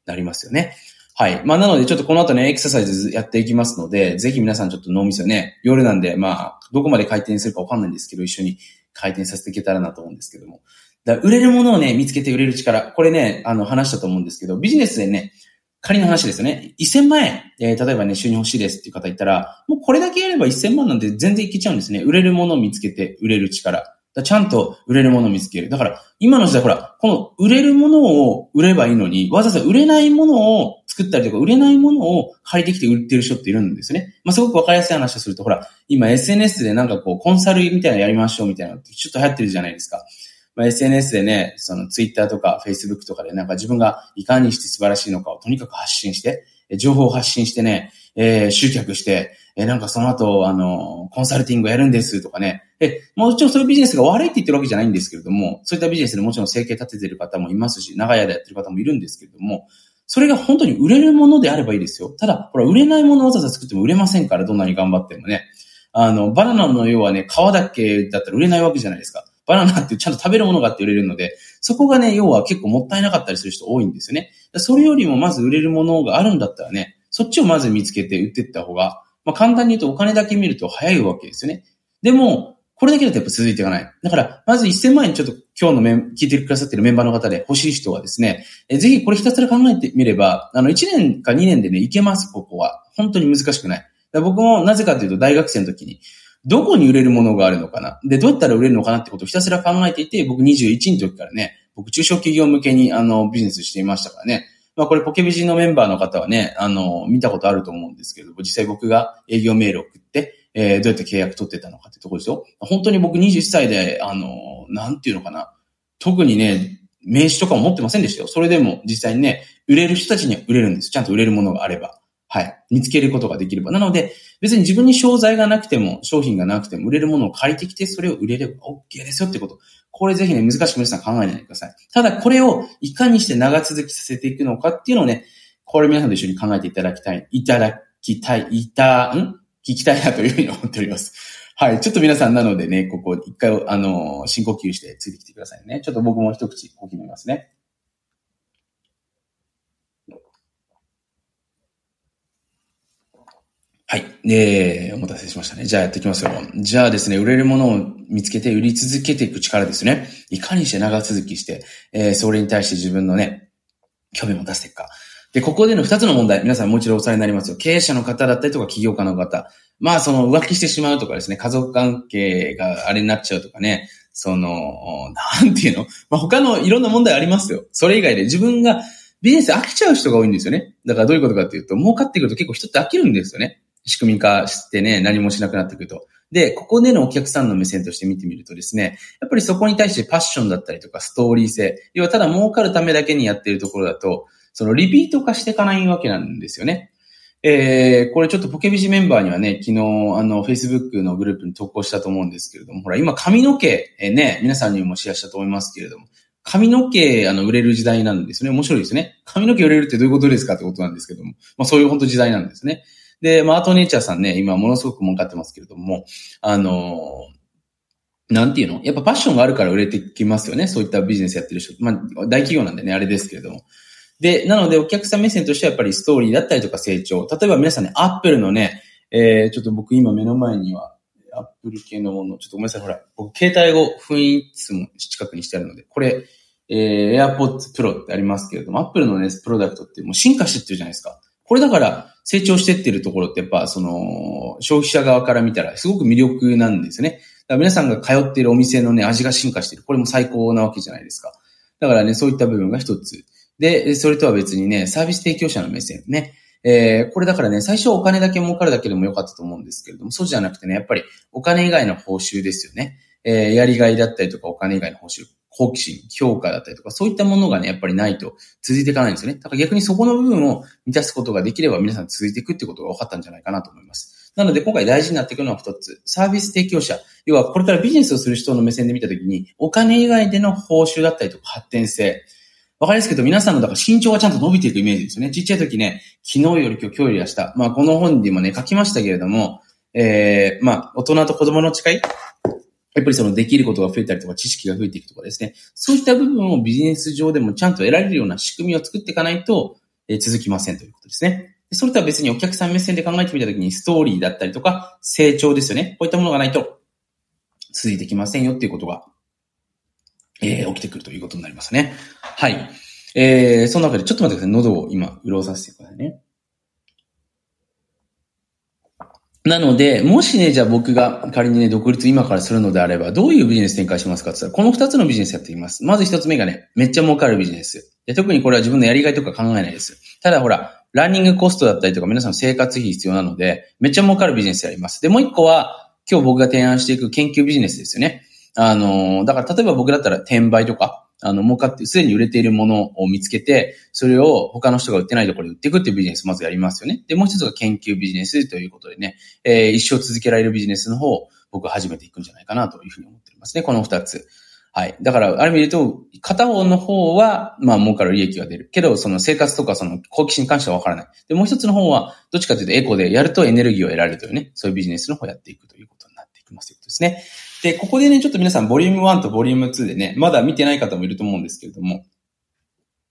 なりますよね。はい。まあ、なので、ちょっとこの後ね、エクササイズやっていきますので、ぜひ皆さんちょっと脳みそね、夜なんで、まあ、どこまで回転するかわかんないんですけど、一緒に回転させていけたらなと思うんですけども。だ売れるものをね、見つけて売れる力。これね、あの、話したと思うんですけど、ビジネスでね、仮の話ですよね。1000万円、えー、例えばね、収入欲しいですっていう方言ったら、もうこれだけやれば1000万なんて全然いけちゃうんですね。売れるものを見つけて売れる力。ちゃんと売れるものを見つける。だから、今の時代、ほら、この売れるものを売ればいいのに、わざわざ売れないものを作ったりとか、売れないものを借りてきて売ってる人っているんですね。まあ、すごくわかりやすい話をすると、ほら、今 SNS でなんかこう、コンサルみたいなのやりましょうみたいなのってちょっと流行ってるじゃないですか。まあ、SNS でね、その Twitter とか Facebook とかでなんか自分がいかにして素晴らしいのかをとにかく発信して、情報を発信してね、えー、集客して、えー、なんかその後、あの、コンサルティングやるんですとかね。え、もちろんそういうビジネスが悪いって言ってるわけじゃないんですけれども、そういったビジネスでもちろん生計立ててる方もいますし、長い間やってる方もいるんですけれども、それが本当に売れるものであればいいですよ。ただ、ほら、売れないものをわざわざ作っても売れませんから、どんなに頑張ってもね。あの、バナナの要はね、皮だけだったら売れないわけじゃないですか。バナナってちゃんと食べるものがあって売れるので、そこがね、要は結構もったいなかったりする人多いんですよね。それよりもまず売れるものがあるんだったらね、そっちをまず見つけて売っていった方が、まあ簡単に言うとお金だけ見ると早いわけですよね。でも、これだけだとやっぱ続いていかない。だから、まず1000万円ちょっと今日のメン、聞いてくださってるメンバーの方で欲しい人はですね、えぜひこれひたすら考えてみれば、あの、1年か2年でね、いけます、ここは。本当に難しくない。僕もなぜかというと大学生の時に、どこに売れるものがあるのかなで、どうやったら売れるのかなってことをひたすら考えていて、僕21の時からね、僕中小企業向けにあの、ビジネスしていましたからね。まあこれポケビジのメンバーの方はね、あの、見たことあると思うんですけど、実際僕が営業メールを送って、えー、どうやって契約取ってたのかってとこですよ。本当に僕21歳で、あの、なんていうのかな。特にね、名刺とかも持ってませんでしたよ。それでも実際にね、売れる人たちには売れるんです。ちゃんと売れるものがあれば。はい。見つけることができれば。なので、別に自分に商材がなくても、商品がなくても、売れるものを借りてきて、それを売れれば OK ですよってこと。これぜひね、難しく皆さん考えないでください。ただ、これをいかにして長続きさせていくのかっていうのをね、これ皆さんと一緒に考えていただきたい、いただきたい、いた、ん聞きたいなというふうに思っております。[LAUGHS] はい。ちょっと皆さんなのでね、ここ一回、あの、深呼吸してついてきてくださいね。ちょっと僕も一口呼吸みますね。はい。えー、お待たせしましたね。じゃあやっていきますよ。じゃあですね、売れるものを見つけて売り続けていく力ですね。いかにして長続きして、えー、それに対して自分のね、興味を持たせていくか。で、ここでの二つの問題、皆さんもう一度お伝えになりますよ。経営者の方だったりとか起業家の方。まあ、その浮気してしまうとかですね、家族関係があれになっちゃうとかね、その、なんていうの？まあ、他のいろんな問題ありますよ。それ以外で自分がビジネス飽きちゃう人が多いんですよね。だからどういうことかっていうと、儲かってくると結構人って飽きるんですよね。仕組み化してね、何もしなくなってくると。で、ここでのお客さんの目線として見てみるとですね、やっぱりそこに対してパッションだったりとかストーリー性、要はただ儲かるためだけにやっているところだと、そのリピート化していかないわけなんですよね。えー、これちょっとポケビジメンバーにはね、昨日、あの、Facebook のグループに投稿したと思うんですけれども、ほら、今髪の毛、えー、ね、皆さんにもシェアしたと思いますけれども、髪の毛、あの、売れる時代なんですね。面白いですね。髪の毛売れるってどういうことですかってことなんですけども、まあそういう本当時代なんですね。で、まあ、アートネイチャーさんね、今ものすごく儲かってますけれども、あのなんていうの？やっぱパッションがあるから売れてきますよね。そういったビジネスやってる人。まあ、大企業なんでね、あれですけれども。で、なのでお客さん目線としてはやっぱりストーリーだったりとか成長。例えば皆さんね、アップルのね、えー、ちょっと僕今目の前には、アップル系のもの、ちょっとごめんなさい、ほら、僕携帯を雰囲気も近くにしてあるので、これ、えー、AirPods Pro ってありますけれども、アップルのね、プロダクトってもう進化してってるじゃないですか。これだから、成長してってるところってやっぱその消費者側から見たらすごく魅力なんですよね。だから皆さんが通っているお店のね、味が進化してる。これも最高なわけじゃないですか。だからね、そういった部分が一つ。で、それとは別にね、サービス提供者の目線ね。えー、これだからね、最初お金だけ儲かるだけでもよかったと思うんですけれども、そうじゃなくてね、やっぱりお金以外の報酬ですよね。えー、やりがいだったりとかお金以外の報酬。好奇心、評価だったりとか、そういったものがね、やっぱりないと続いていかないんですよね。だから逆にそこの部分を満たすことができれば皆さん続いていくってことが分かったんじゃないかなと思います。なので今回大事になっていくのは二つ。サービス提供者。要はこれからビジネスをする人の目線で見たときに、お金以外での報酬だったりとか発展性。わかりますけど、皆さんのだから身長がちゃんと伸びていくイメージですよね。ちっちゃい時ね、昨日より今日、今日より明日。まあこの本にもね、書きましたけれども、えー、まあ大人と子供の誓いやっぱりそのできることが増えたりとか、知識が増えていくとかですね。そういった部分をビジネス上でもちゃんと得られるような仕組みを作っていかないと、え続きませんということですね。それとは別にお客さん目線で考えてみたときに、ストーリーだったりとか、成長ですよね。こういったものがないと、続いてきませんよっていうことが、えー、起きてくるということになりますね。はい。えー、その中でちょっと待ってください。喉を今、潤させてくださいね。なので、もしね、じゃあ僕が仮にね、独立今からするのであれば、どういうビジネス展開しますかって言ったら、この二つのビジネスやっています。まず一つ目がね、めっちゃ儲かるビジネス。で特にこれは自分のやりがいとか考えないです。ただほら、ランニングコストだったりとか皆さんの生活費必要なので、めっちゃ儲かるビジネスやります。で、もう一個は、今日僕が提案していく研究ビジネスですよね。あの、だから例えば僕だったら転売とか、あの、儲かって、すでに売れているものを見つけて、それを他の人が売ってないところで売っていくっていうビジネスまずやりますよね。で、もう一つが研究ビジネスということでね、えー、一生続けられるビジネスの方を僕は始めていくんじゃないかなというふうに思っておりますね。この二つ。はい。だから、ある意味で言うと、片方の方は、まあ、儲かる利益が出る。けど、その生活とか、その好奇心に関してはわからない。で、もう一つの方は、どっちかというとエコでやるとエネルギーを得られるというね、そういうビジネスの方をやっていくということになっていきますということですね。で、ここでね、ちょっと皆さん、ボリューム1とボリューム2でね、まだ見てない方もいると思うんですけれども、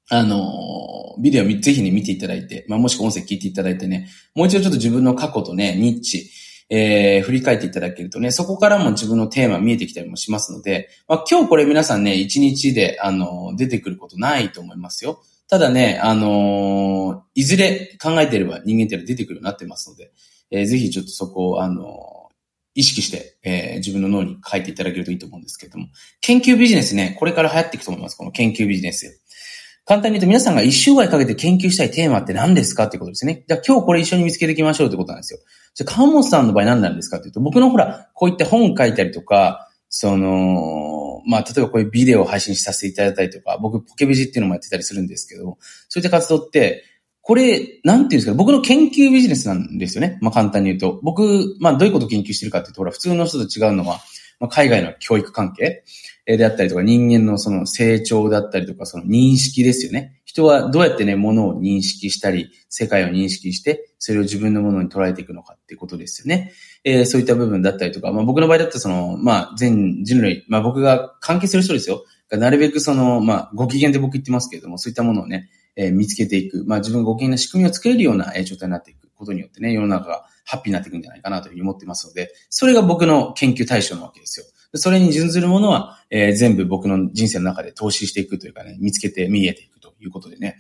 あのビデオぜひね、見ていただいて、まあ、もしくは音声聞いていただいてね、もう一度ちょっと自分の過去とね、ニッチ、えー、振り返っていただけるとね、そこからも自分のテーマ見えてきたりもしますので、まあ、今日これ皆さんね、一日で、あの、出てくることないと思いますよ。ただね、あのー、いずれ考えてれば人間ってのは出てくるようになってますので、えー、ぜひちょっとそこを、あの、意識して、えー、自分の脳に書いていただけるといいと思うんですけれども、研究ビジネスね、これから流行っていくと思います。この研究ビジネス。簡単に言うと皆さんが一生涯かけて研究したいテーマって何ですかってことですね。じゃあ今日これ一緒に見つけていきましょうってことなんですよ。じゃあ川本さんの場合何なんですかっていうと、僕のほら、こういった本書いたりとか、その、まあ、例えばこういうビデオを配信させていただいたりとか、僕ポケビジっていうのもやってたりするんですけど、そういった活動って、これ、なんていうんですか、僕の研究ビジネスなんですよね。まあ、簡単に言うと。僕、まあ、どういうことを研究してるかっていうと、ほら、普通の人と違うのは、まあ、海外の教育関係であったりとか、人間のその成長だったりとか、その認識ですよね。人はどうやってね、ものを認識したり、世界を認識して、それを自分のものに捉えていくのかっていうことですよね。えー、そういった部分だったりとか、まあ僕の場合だったらその、まあ全人類、まあ僕が関係する人ですよ。なるべくその、まあご機嫌で僕言ってますけれども、そういったものをね、えー、見つけていく。まあ自分がご機嫌な仕組みを作れるようなえ状態になっていくことによってね、世の中がハッピーになっていくんじゃないかなというふうに思ってますので、それが僕の研究対象なわけですよ。それに準ずるものは、えー、全部僕の人生の中で投資していくというかね、見つけて見えていくということでね。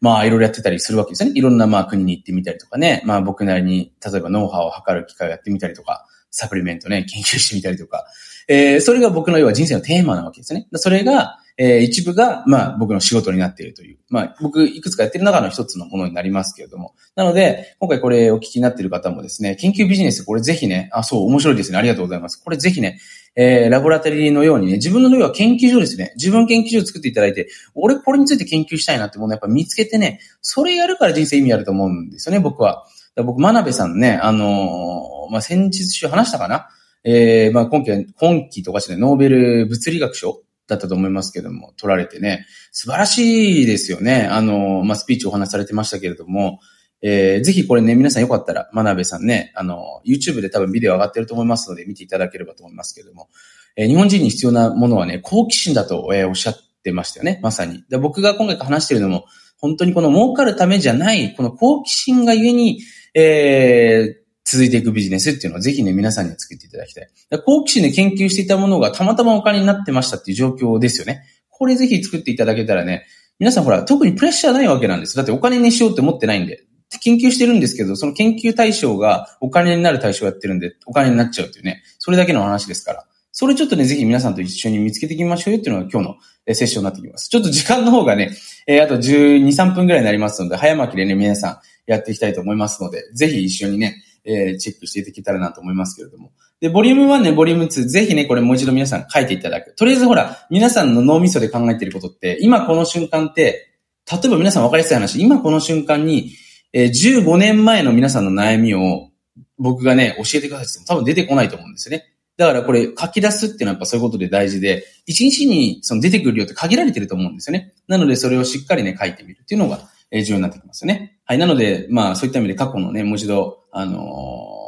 まあ、いろいろやってたりするわけですよね。いろんなまあ国に行ってみたりとかね。まあ僕なりに、例えばノウハウを測る機会をやってみたりとか、サプリメントね、研究してみたりとか。えー、それが僕の要は人生のテーマなわけですね。それが、えー、一部が、まあ、僕の仕事になっているという。まあ、僕、いくつかやってる中の一つのものになりますけれども。なので、今回これお聞きになっている方もですね、研究ビジネス、これぜひね、あ、そう、面白いですね。ありがとうございます。これぜひね、えー、ラボラトリーのようにね、自分の要は研究所ですね。自分研究所を作っていただいて、俺これについて研究したいなってものをやっぱ見つけてね、それやるから人生意味あると思うんですよね、僕は。僕、真鍋さんね、あのー、まあ、先日週話したかなえー、まあ今期は、今期とかしてノーベル物理学賞だったと思いますけども、取られてね、素晴らしいですよね。あの、まあ、スピーチお話されてましたけれども、えー、ぜひこれね、皆さんよかったら、真鍋さんね、あの、YouTube で多分ビデオ上がってると思いますので、見ていただければと思いますけれども、えー、日本人に必要なものはね、好奇心だと、えー、おっしゃってましたよね、まさに。で僕が今回話してるのも、本当にこの儲かるためじゃない、この好奇心がゆえに、えー、続いていくビジネスっていうのをぜひね、皆さんに作っていただきたい。好奇心で研究していたものがたまたまお金になってましたっていう状況ですよね。これぜひ作っていただけたらね、皆さんほら、特にプレッシャーないわけなんです。だってお金にしようって思ってないんで。研究してるんですけど、その研究対象がお金になる対象やってるんで、お金になっちゃうっていうね、それだけの話ですから。それちょっとね、ぜひ皆さんと一緒に見つけていきましょうよっていうのが今日のセッションになってきます。ちょっと時間の方がね、えー、あと12、3分くらいになりますので、早巻きでね、皆さんやっていきたいと思いますので、ぜひ一緒にね、えー、チェックしていただけたらなと思いますけれども。で、ボリューム1ね、ボリューム2、ぜひね、これもう一度皆さん書いていただく。とりあえずほら、皆さんの脳みそで考えていることって、今この瞬間って、例えば皆さん分かりやすい話、今この瞬間に、えー、15年前の皆さんの悩みを僕がね、教えてくださいっても多分出てこないと思うんですよね。だからこれ書き出すっていうのはやっぱそういうことで大事で、一日にその出てくる量って限られてると思うんですよね。なのでそれをしっかりね、書いてみるっていうのがえ重要になってきますよね。はい。なので、まあそういった意味で過去のね、もう一度、あの、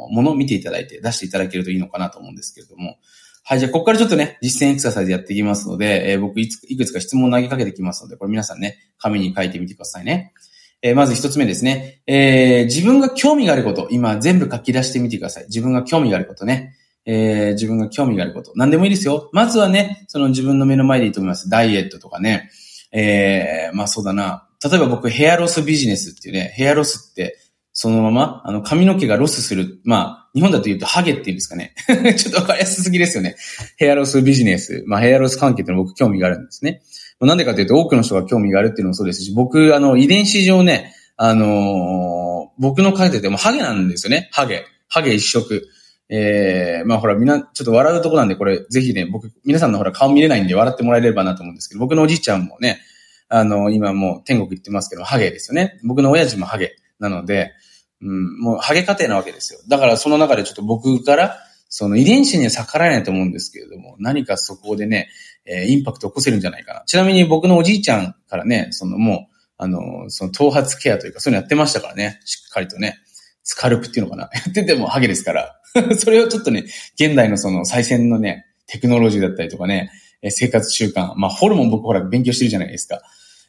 ものを見ていただいて出していただけるといいのかなと思うんですけれども。はい。じゃあ、ここからちょっとね、実践エクササイズやっていきますので、えー、僕いついくつか質問を投げかけてきますので、これ皆さんね、紙に書いてみてくださいね。えー、まず一つ目ですね。えー、自分が興味があること、今全部書き出してみてください。自分が興味があることね。えー、自分が興味があること。何でもいいですよ。まずはね、その自分の目の前でいいと思います。ダイエットとかね。えー、まあそうだな。例えば僕、ヘアロスビジネスっていうね、ヘアロスって、そのまま、あの、髪の毛がロスする。まあ、日本だと言うとハゲっていうんですかね。[LAUGHS] ちょっとわかりやすすぎですよね。ヘアロスビジネス。まあ、ヘアロス関係ってのは僕興味があるんですね。なんでかというと、多くの人が興味があるっていうのもそうですし、僕、あの、遺伝子上ね、あのー、僕の書いててもハゲなんですよね。ハゲ。ハゲ一色。えー、まあほら、みんな、ちょっと笑うとこなんで、これ、ぜひね、僕、皆さんのほら、顔見れないんで笑ってもらえればなと思うんですけど、僕のおじいちゃんもね、あの、今もう天国行ってますけど、ハゲですよね。僕の親父もハゲなので、うん、もうハゲ家庭なわけですよ。だからその中でちょっと僕から、その遺伝子には逆らえないと思うんですけれども、何かそこでね、えー、インパクトを起こせるんじゃないかな。ちなみに僕のおじいちゃんからね、そのもう、あの、その頭髪ケアというか、そういうのやってましたからね。しっかりとね。スカルプっていうのかな。[LAUGHS] やっててもハゲですから。[LAUGHS] それをちょっとね、現代のその最先のね、テクノロジーだったりとかね、生活習慣、まあ、ホルモン僕ほら勉強してるじゃないですか。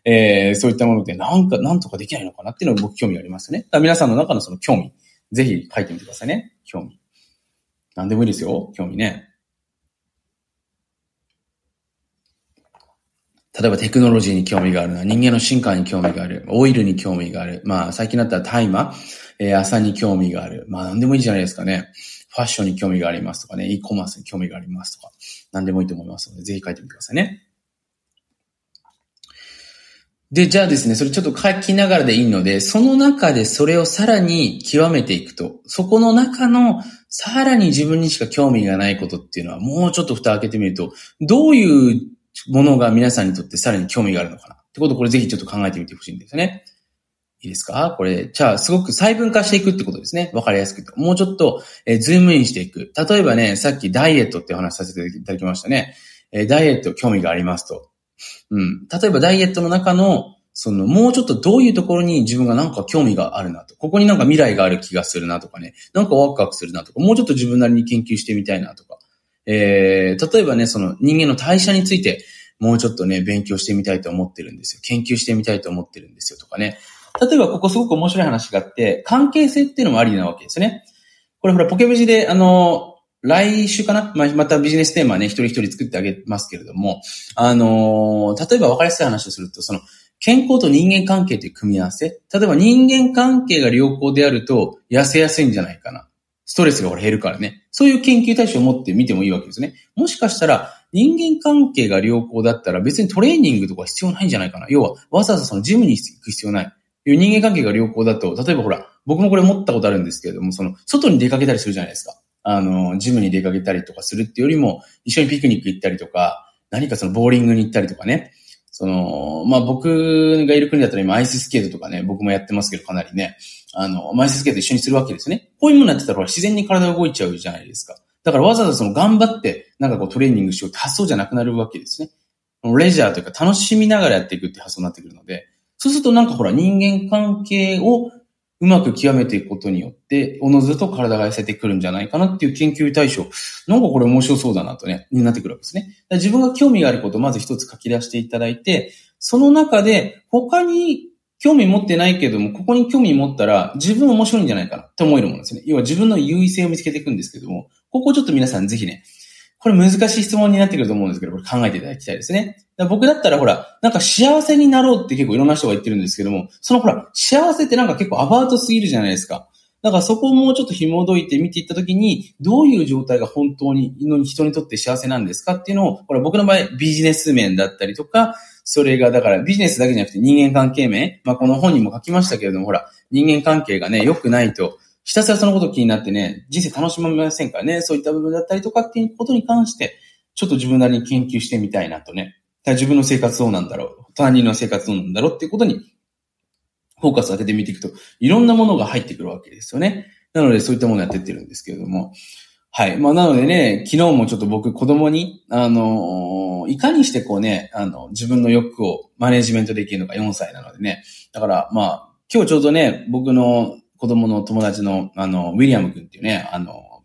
えー、そういったもので、なんか、なんとかできないのかなっていうのが僕興味ありますね。皆さんの中のその興味、ぜひ書いてみてくださいね。興味。なんでもいいですよ。興味ね。例えばテクノロジーに興味があるな、人間の進化に興味がある、オイルに興味がある、まあ最近だったら大麻、えー、朝に興味がある、まあ何でもいいじゃないですかね。ファッションに興味がありますとかね、e コマースに興味がありますとか、何でもいいと思いますので、ぜひ書いてみてくださいね。で、じゃあですね、それちょっと書きながらでいいので、その中でそれをさらに極めていくと、そこの中のさらに自分にしか興味がないことっていうのは、もうちょっと蓋開けてみると、どういうものが皆さんにとってさらに興味があるのかなってことをこれぜひちょっと考えてみてほしいんですね。いいですか？これ、じゃあ、すごく細分化していくってことですね。わかりやすくもうちょっと、えー、ズームインしていく。例えばね、さっきダイエットってお話させていただきましたね。えー、ダイエット興味がありますと。うん。例えばダイエットの中の、その、もうちょっとどういうところに自分がなんか興味があるなと。ここになんか未来がある気がするなとかね。なんかワクワクするなとか。もうちょっと自分なりに研究してみたいなとか。えー、例えばね、その人間の代謝について、もうちょっとね、勉強してみたいと思ってるんですよ。研究してみたいと思ってるんですよとかね。例えばここすごく面白い話があって、関係性っていうのもありなわけですね。これほら、ポケブジで、あの、来週かな？まあ、またビジネステーマね、一人一人作ってあげますけれども、あの例えば分かりやすい話をすると、その、健康と人間関係という組み合わせ？例えば人間関係が良好であると痩せやすいんじゃないかな。ストレスが減るからね。そういう研究対象を持ってみてもいいわけですね。もしかしたら人間関係が良好だったら別にトレーニングとか必要ないんじゃないかな。要はわざわざそのジムに行く必要ない。人間関係が良好だと、例えばほら、僕もこれ持ったことあるんですけれども、その、外に出かけたりするじゃないですか。あの、ジムに出かけたりとかするっていうよりも、一緒にピクニック行ったりとか、何かそのボーリングに行ったりとかね。その、まあ、僕がいる国だったら今アイススケートとかね、僕もやってますけどかなりね、あの、アイススケート一緒にするわけですね。こういうものやってたら自然に体動いちゃうじゃないですか。だからわざわざその頑張って、なんかこうトレーニングしようって発想じゃなくなるわけですね。レジャーというか楽しみながらやっていくって発想になってくるので、そうするとなんかほら人間関係をうまく極めていくことによって、おのずと体が痩せてくるんじゃないかなっていう研究対象。なんかこれ面白そうだなとね、になってくるわけですね。自分が興味があることをまず一つ書き出していただいて、その中で他に興味持ってないけども、ここに興味持ったら自分面白いんじゃないかなって思えるものですね。要は自分の優位性を見つけていくんですけども、ここちょっと皆さんぜひね、これ難しい質問になってくると思うんですけど、これ考えていただきたいですね。僕だったらほら、なんか幸せになろうって結構いろんな人が言ってるんですけども、そのほら、幸せってなんか結構アバウトすぎるじゃないですか。だからそこをもうちょっと紐解いて見ていったときに、どういう状態が本当に人にとって幸せなんですかっていうのを、ほら僕の場合ビジネス面だったりとか、それがだからビジネスだけじゃなくて人間関係面、まあこの本にも書きましたけれども、ほら、人間関係がね、良くないと、ひたすらそのこと気になってね、人生楽しめませんからね、そういった部分だったりとかっていうことに関して、ちょっと自分なりに研究してみたいなとね。自分の生活どうなんだろう。他人の生活どうなんだろうっていうことに、フォーカスを当ててみていくと、いろんなものが入ってくるわけですよね。なので、そういったものをやってってるんですけれども。はい。まあ、なのでね、昨日もちょっと僕、子供に、あのー、いかにしてこうね、あの、自分の欲をマネジメントできるのか4歳なのでね。だから、まあ、今日ちょうどね、僕の子供の友達の、あの、ウィリアム君っていうね、あの、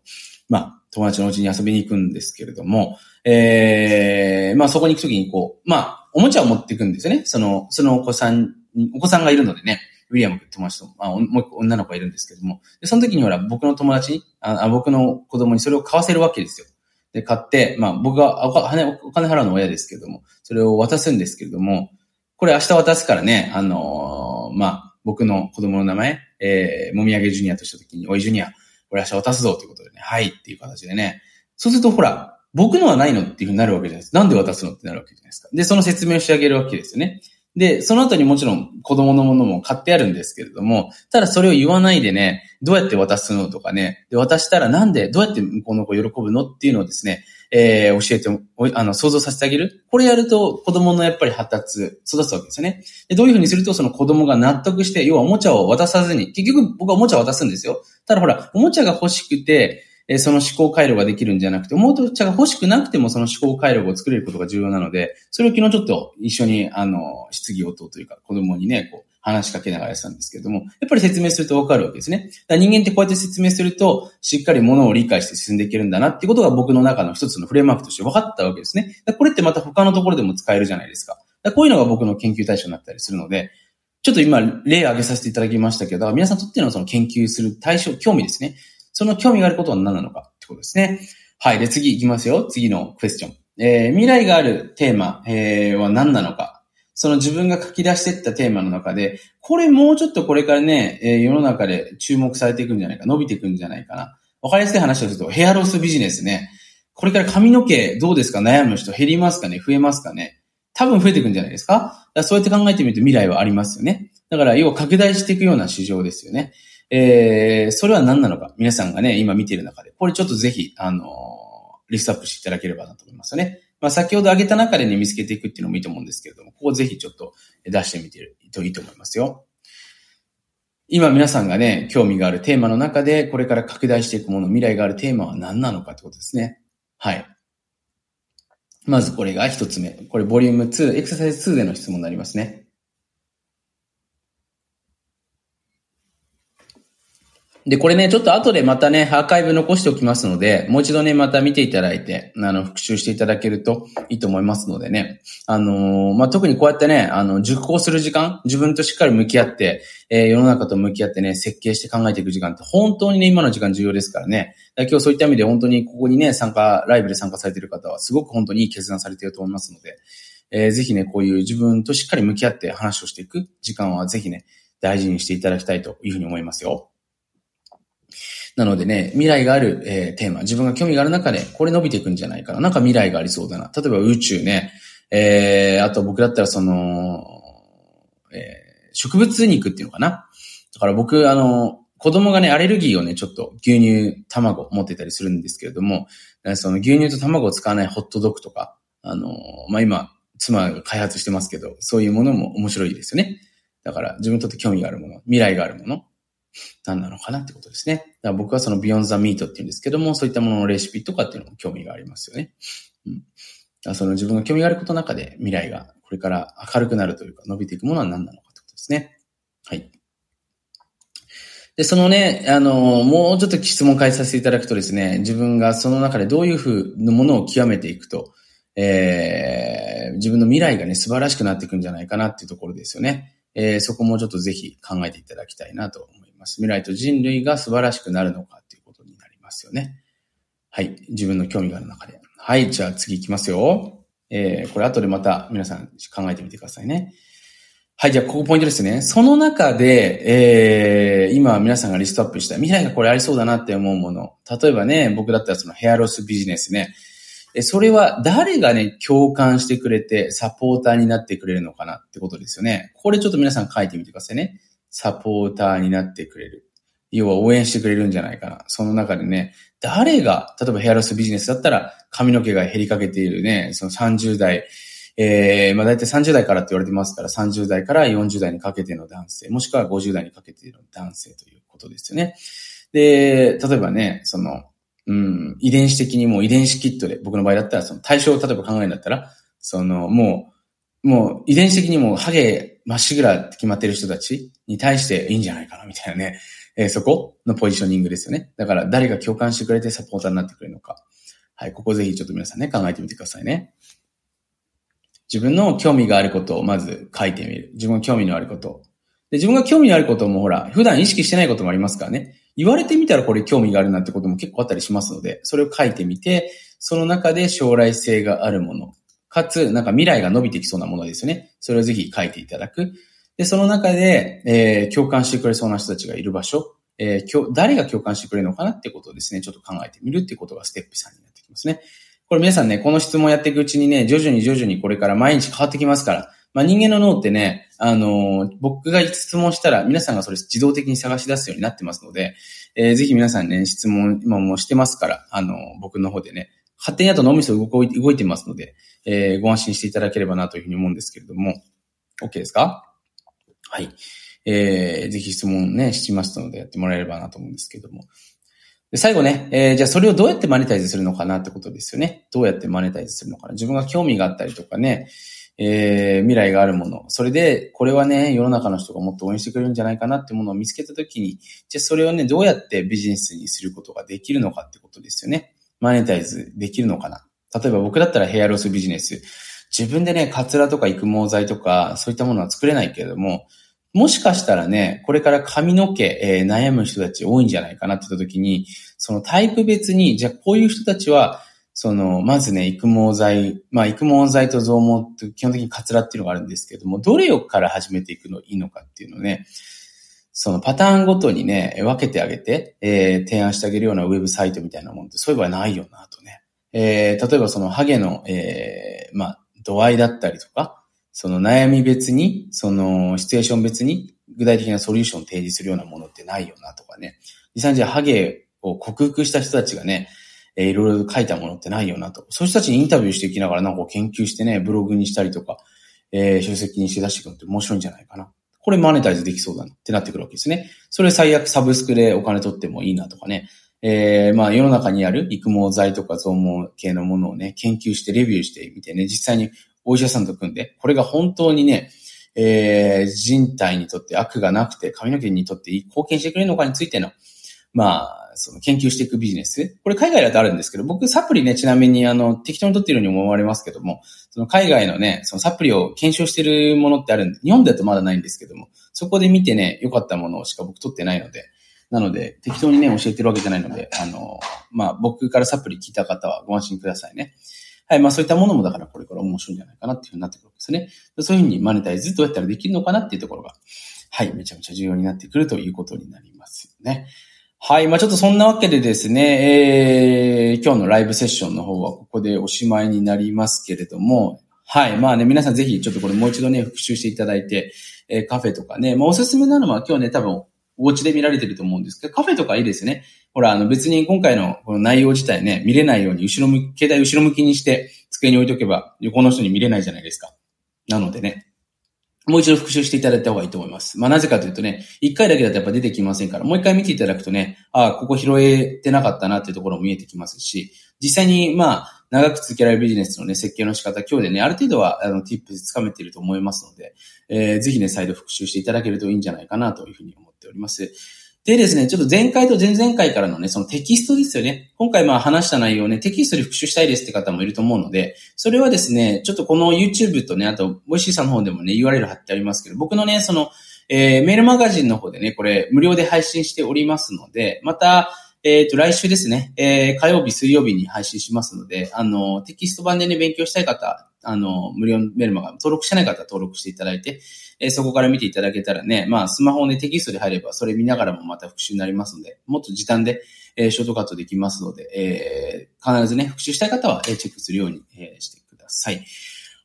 まあ、友達の家に遊びに行くんですけれども、ええー、まあそこに行くときにこう、まあ、おもちゃを持っていくんですよね。その、そのお子さんお子さんがいるのでね、ウィリアム君友達と、まあ、もう一個女の子がいるんですけども、でその時にほら、僕の友達にあ、僕の子供にそれを買わせるわけですよ。で、買って、まあ僕がお金お金払うの親ですけども、それを渡すんですけれども、これ明日渡すからね、あのー、まあ、僕の子供の名前、えー、もみあげジュニアとした時に、おいジュニア、これ明日渡すぞということでね、はいっていう形でね。そうするとほら、僕のはないのっていうふうになるわけじゃないですか。なんで渡すのってなるわけじゃないですか。で、その説明をしてあげるわけですよね。で、その後にもちろん子供のものも買ってあるんですけれども、ただそれを言わないでね、どうやって渡すのとかね、で渡したらなんで、どうやって向こうの子喜ぶのっていうのをですね、えー、教えて、あの、想像させてあげる。これやると子供のやっぱり発達、育つわけですよね。で、どういうふうにするとその子供が納得して、要はおもちゃを渡さずに、結局僕はおもちゃを渡すんですよ。ただほら、おもちゃが欲しくて、えその思考回路ができるんじゃなくて、おもちゃが欲しくなくてもその思考回路を作れることが重要なので、それを昨日ちょっと一緒に、あの、質疑応答というか、子供にね、こう、話しかけながらやってたんですけれども、やっぱり説明するとわかるわけですね。人間ってこうやって説明すると、しっかりものを理解して進んでいけるんだなってことが僕の中の一つのフレームワークとして分かったわけですね。これってまた他のところでも使えるじゃないですか。こういうのが僕の研究対象になったりするので、ちょっと今例を挙げさせていただきましたけど、皆さんとってのその研究する対象、興味ですね。その興味があることは何なのかってことですね。はい。で、次行きますよ。次のクエスチョン。えー、未来があるテーマ、えー、は何なのか。その自分が書き出していったテーマの中で、これもうちょっとこれからね、えー、世の中で注目されていくんじゃないか、伸びていくんじゃないかな。わかりやすい話をすると、ヘアロスビジネスね。これから髪の毛どうですか？悩む人減りますかね？増えますかね？多分増えていくんじゃないですか？かそうやって考えてみると未来はありますよね。だから、要は拡大していくような市場ですよね。えー、それは何なのか、皆さんがね、今見ている中で、これちょっとぜひ、あのー、リストアップしていただければなと思いますよね。まあ、先ほど挙げた中でね、見つけていくっていうのもいいと思うんですけれども、ここぜひちょっと出してみてるといいと思いますよ。今皆さんがね、興味があるテーマの中で、これから拡大していくもの、未来があるテーマは何なのかってことですね。はい。まずこれが一つ目。これボリューム2、エクササイズ2での質問になりますね。で、これね、ちょっと後でまたね、アーカイブ残しておきますので、もう一度ね、また見ていただいて、あの、復習していただけるといいと思いますのでね。あのー、まあ、特にこうやってね、あの、熟考する時間、自分としっかり向き合って、えー、世の中と向き合ってね、設計して考えていく時間って本当にね、今の時間重要ですからね。今日そういった意味で本当にここにね、参加、ライブで参加されている方は、すごく本当にいい決断されていると思いますので、えー、ぜひね、こういう自分としっかり向き合って話をしていく時間はぜひね、大事にしていただきたいというふうに思いますよ。なのでね、未来がある、えー、テーマ、自分が興味がある中で、これ伸びていくんじゃないかな。なんか未来がありそうだな。例えば宇宙ね、えー、あと僕だったらその、えー、植物肉っていうのかな。だから僕、あの、子供がね、アレルギーをね、ちょっと牛乳、卵持ってたりするんですけれども、その牛乳と卵を使わないホットドッグとか、あの、まあ、今、妻が開発してますけど、そういうものも面白いですよね。だから自分にとって興味があるもの、未来があるもの、何なのかなってことですね。だから僕はその Beyond the Meat って言うんですけども、そういったもののレシピとかっていうのも興味がありますよね。うん。だその自分が興味があることの中で未来がこれから明るくなるというか伸びていくものは何なのかってことですね。はい。で、そのね、あの、もうちょっと質問変えさせていただくとですね、自分がその中でどういうふうのものを極めていくと、えー、自分の未来がね、素晴らしくなっていくんじゃないかなっていうところですよね。えー、そこもちょっとぜひ考えていただきたいなと思います。未来と人類が素晴らしくなるのかということになりますよね。はい。自分の興味がある中で。はい。じゃあ次行きますよ。えー、これ後でまた皆さん考えてみてくださいね。はい。じゃあここポイントですね。その中で、えー、今皆さんがリストアップした未来がこれありそうだなって思うもの。例えばね、僕だったらそのヘアロスビジネスね。えそれは誰がね、共感してくれてサポーターになってくれるのかなってことですよね。これちょっと皆さん書いてみてくださいね。サポーターになってくれる。要は応援してくれるんじゃないかな。その中でね、誰が、例えばヘアロスビジネスだったら髪の毛が減りかけているね、その30代、えー、まあ大体30代からって言われてますから、30代から40代にかけての男性、もしくは50代にかけての男性ということですよね。で、例えばね、その、うん、遺伝子的にもう遺伝子キットで、僕の場合だったら、その対象を例えば考えるんだったら、その、もう、もう遺伝子的にもハゲまっしぐらって決まってる人たちに対していいんじゃないかな、みたいなね。えー、そこのポジショニングですよね。だから誰が共感してくれてサポーターになってくれるのか。はい、ここぜひちょっと皆さんね、考えてみてくださいね。自分の興味があることをまず書いてみる。自分の興味のあること。で、自分が興味のあることもほら、普段意識してないこともありますからね。言われてみたらこれ興味があるなってことも結構あったりしますので、それを書いてみて、その中で将来性があるもの、かつ、なんか未来が伸びてきそうなものですよね。それをぜひ書いていただく。で、その中で、えー、共感してくれそうな人たちがいる場所、えー、誰が共感してくれるのかなってことをですね、ちょっと考えてみるってことがステップ3になってきますね。これ皆さんね、この質問やっていくうちにね、徐々に徐々にこれから毎日変わってきますから、まあ、人間の脳ってね、あの、僕が質問したら、皆さんがそれ自動的に探し出すようになってますので、えー、ぜひ皆さんね、質問、今もしてますから、あの、僕の方でね、勝手にあと脳みそ動動いてますので、えー、ご安心していただければなというふうに思うんですけれども、OK ですか？はい。えー、ぜひ質問ね、しますのでやってもらえればなと思うんですけども。で最後ね、えー、じゃあそれをどうやってマネタイズするのかなってことですよね。どうやってマネタイズするのかな？自分が興味があったりとかね、えー、未来があるもの。それで、これはね、世の中の人がもっと応援してくれるんじゃないかなってものを見つけたときに、じゃあそれをね、どうやってビジネスにすることができるのかってことですよね。マネタイズできるのかな？例えば僕だったらヘアロスビジネス。自分でね、カツラとか育毛剤とか、そういったものは作れないけれども、もしかしたらね、これから髪の毛、えー、悩む人たち多いんじゃないかなって言った時に、そのタイプ別に、じゃあこういう人たちは、その、まずね、育毛剤、まあ、育毛剤と増毛って基本的にカツラっていうのがあるんですけれども、どれをから始めていくのいいのかっていうのね、そのパターンごとにね、分けてあげて、えー、提案してあげるようなウェブサイトみたいなもんって、そういえばないよなとね。えー、例えばそのハゲの、えー、まあ、度合いだったりとか、その悩み別に、そのシチュエーション別に具体的なソリューションを提示するようなものってないよなとかね。実際にじゃあハゲを克服した人たちがね、えー、いろいろ書いたものってないよなと。そういう人たちにインタビューしていきながらなんか研究してね、ブログにしたりとか、えー、書籍にして出していくのって面白いんじゃないかな。これマネタイズできそうだなってなってくるわけですね。それ最悪サブスクでお金取ってもいいなとかね。えー、まあ世の中にある育毛剤とか増毛系のものをね、研究してレビューしてみてね、実際にお医者さんと組んで、これが本当にね、えー、人体にとって悪がなくて、髪の毛にとって貢献してくれるのかについての、まあ、その研究していくビジネス。これ海外だとあるんですけど、僕サプリね、ちなみにあの、適当に取っているように思われますけども、その海外のね、そのサプリを検証してるものってあるんで、日本だとまだないんですけども、そこで見てね、良かったものしか僕取ってないので、なので、適当にね、教えてるわけじゃないので、あの、まあ、僕からサプリ聞いた方はご安心くださいね。はい。まあそういったものもだからこれから面白いんじゃないかなっていうふうになってくるわけですね。そういうふうにマネタイズどうやったらできるのかなっていうところが、はい。めちゃめちゃ重要になってくるということになりますよね。はい。まあちょっとそんなわけでですね、えー、今日のライブセッションの方はここでおしまいになりますけれども、はい。まあね、皆さんぜひちょっとこれもう一度ね、復習していただいて、えー、カフェとかね、まあおすすめなのは今日ね、多分お家で見られてると思うんですけど、カフェとかいいですよね。ほら、あの別に今回のこの内容自体ね、見れないように後ろ向き、携帯後ろ向きにして机に置いとけば横の人に見れないじゃないですか。なのでね、もう一度復習していただいた方がいいと思います。まあなぜかというとね、一回だけだとやっぱ出てきませんから、もう一回見ていただくとね、ああ、ここ拾えてなかったなっていうところも見えてきますし、実際にまあ、長く続けられるビジネスのね、設計の仕方、今日でね、ある程度は、あの、ティップつかめていると思いますので、えー、ぜひね、再度復習していただけるといいんじゃないかなというふうに思いますっております。でですね、ちょっと前回と前々回からのね、そのテキストですよね。今回まあ話した内容をね、テキストで復習したいですって方もいると思うので、それはですね、ちょっとこの YouTube とね、あと、 Voicy さんの方でもね、URL 貼ってありますけど、僕のね、その、えー、メールマガジンの方でね、これ無料で配信しておりますので、また、えっ、ー、と、来週ですね、えー、火曜日、水曜日に配信しますので、あの、テキスト版でね、勉強したい方、あの、無料メルマガ登録してない方は登録していただいて、えー、そこから見ていただけたらね、まあ、スマホでテキストで入れば、それ見ながらもまた復習になりますので、もっと時短で、えー、ショートカットできますので、えー、必ずね、復習したい方は、えー、チェックするように、えー、してください。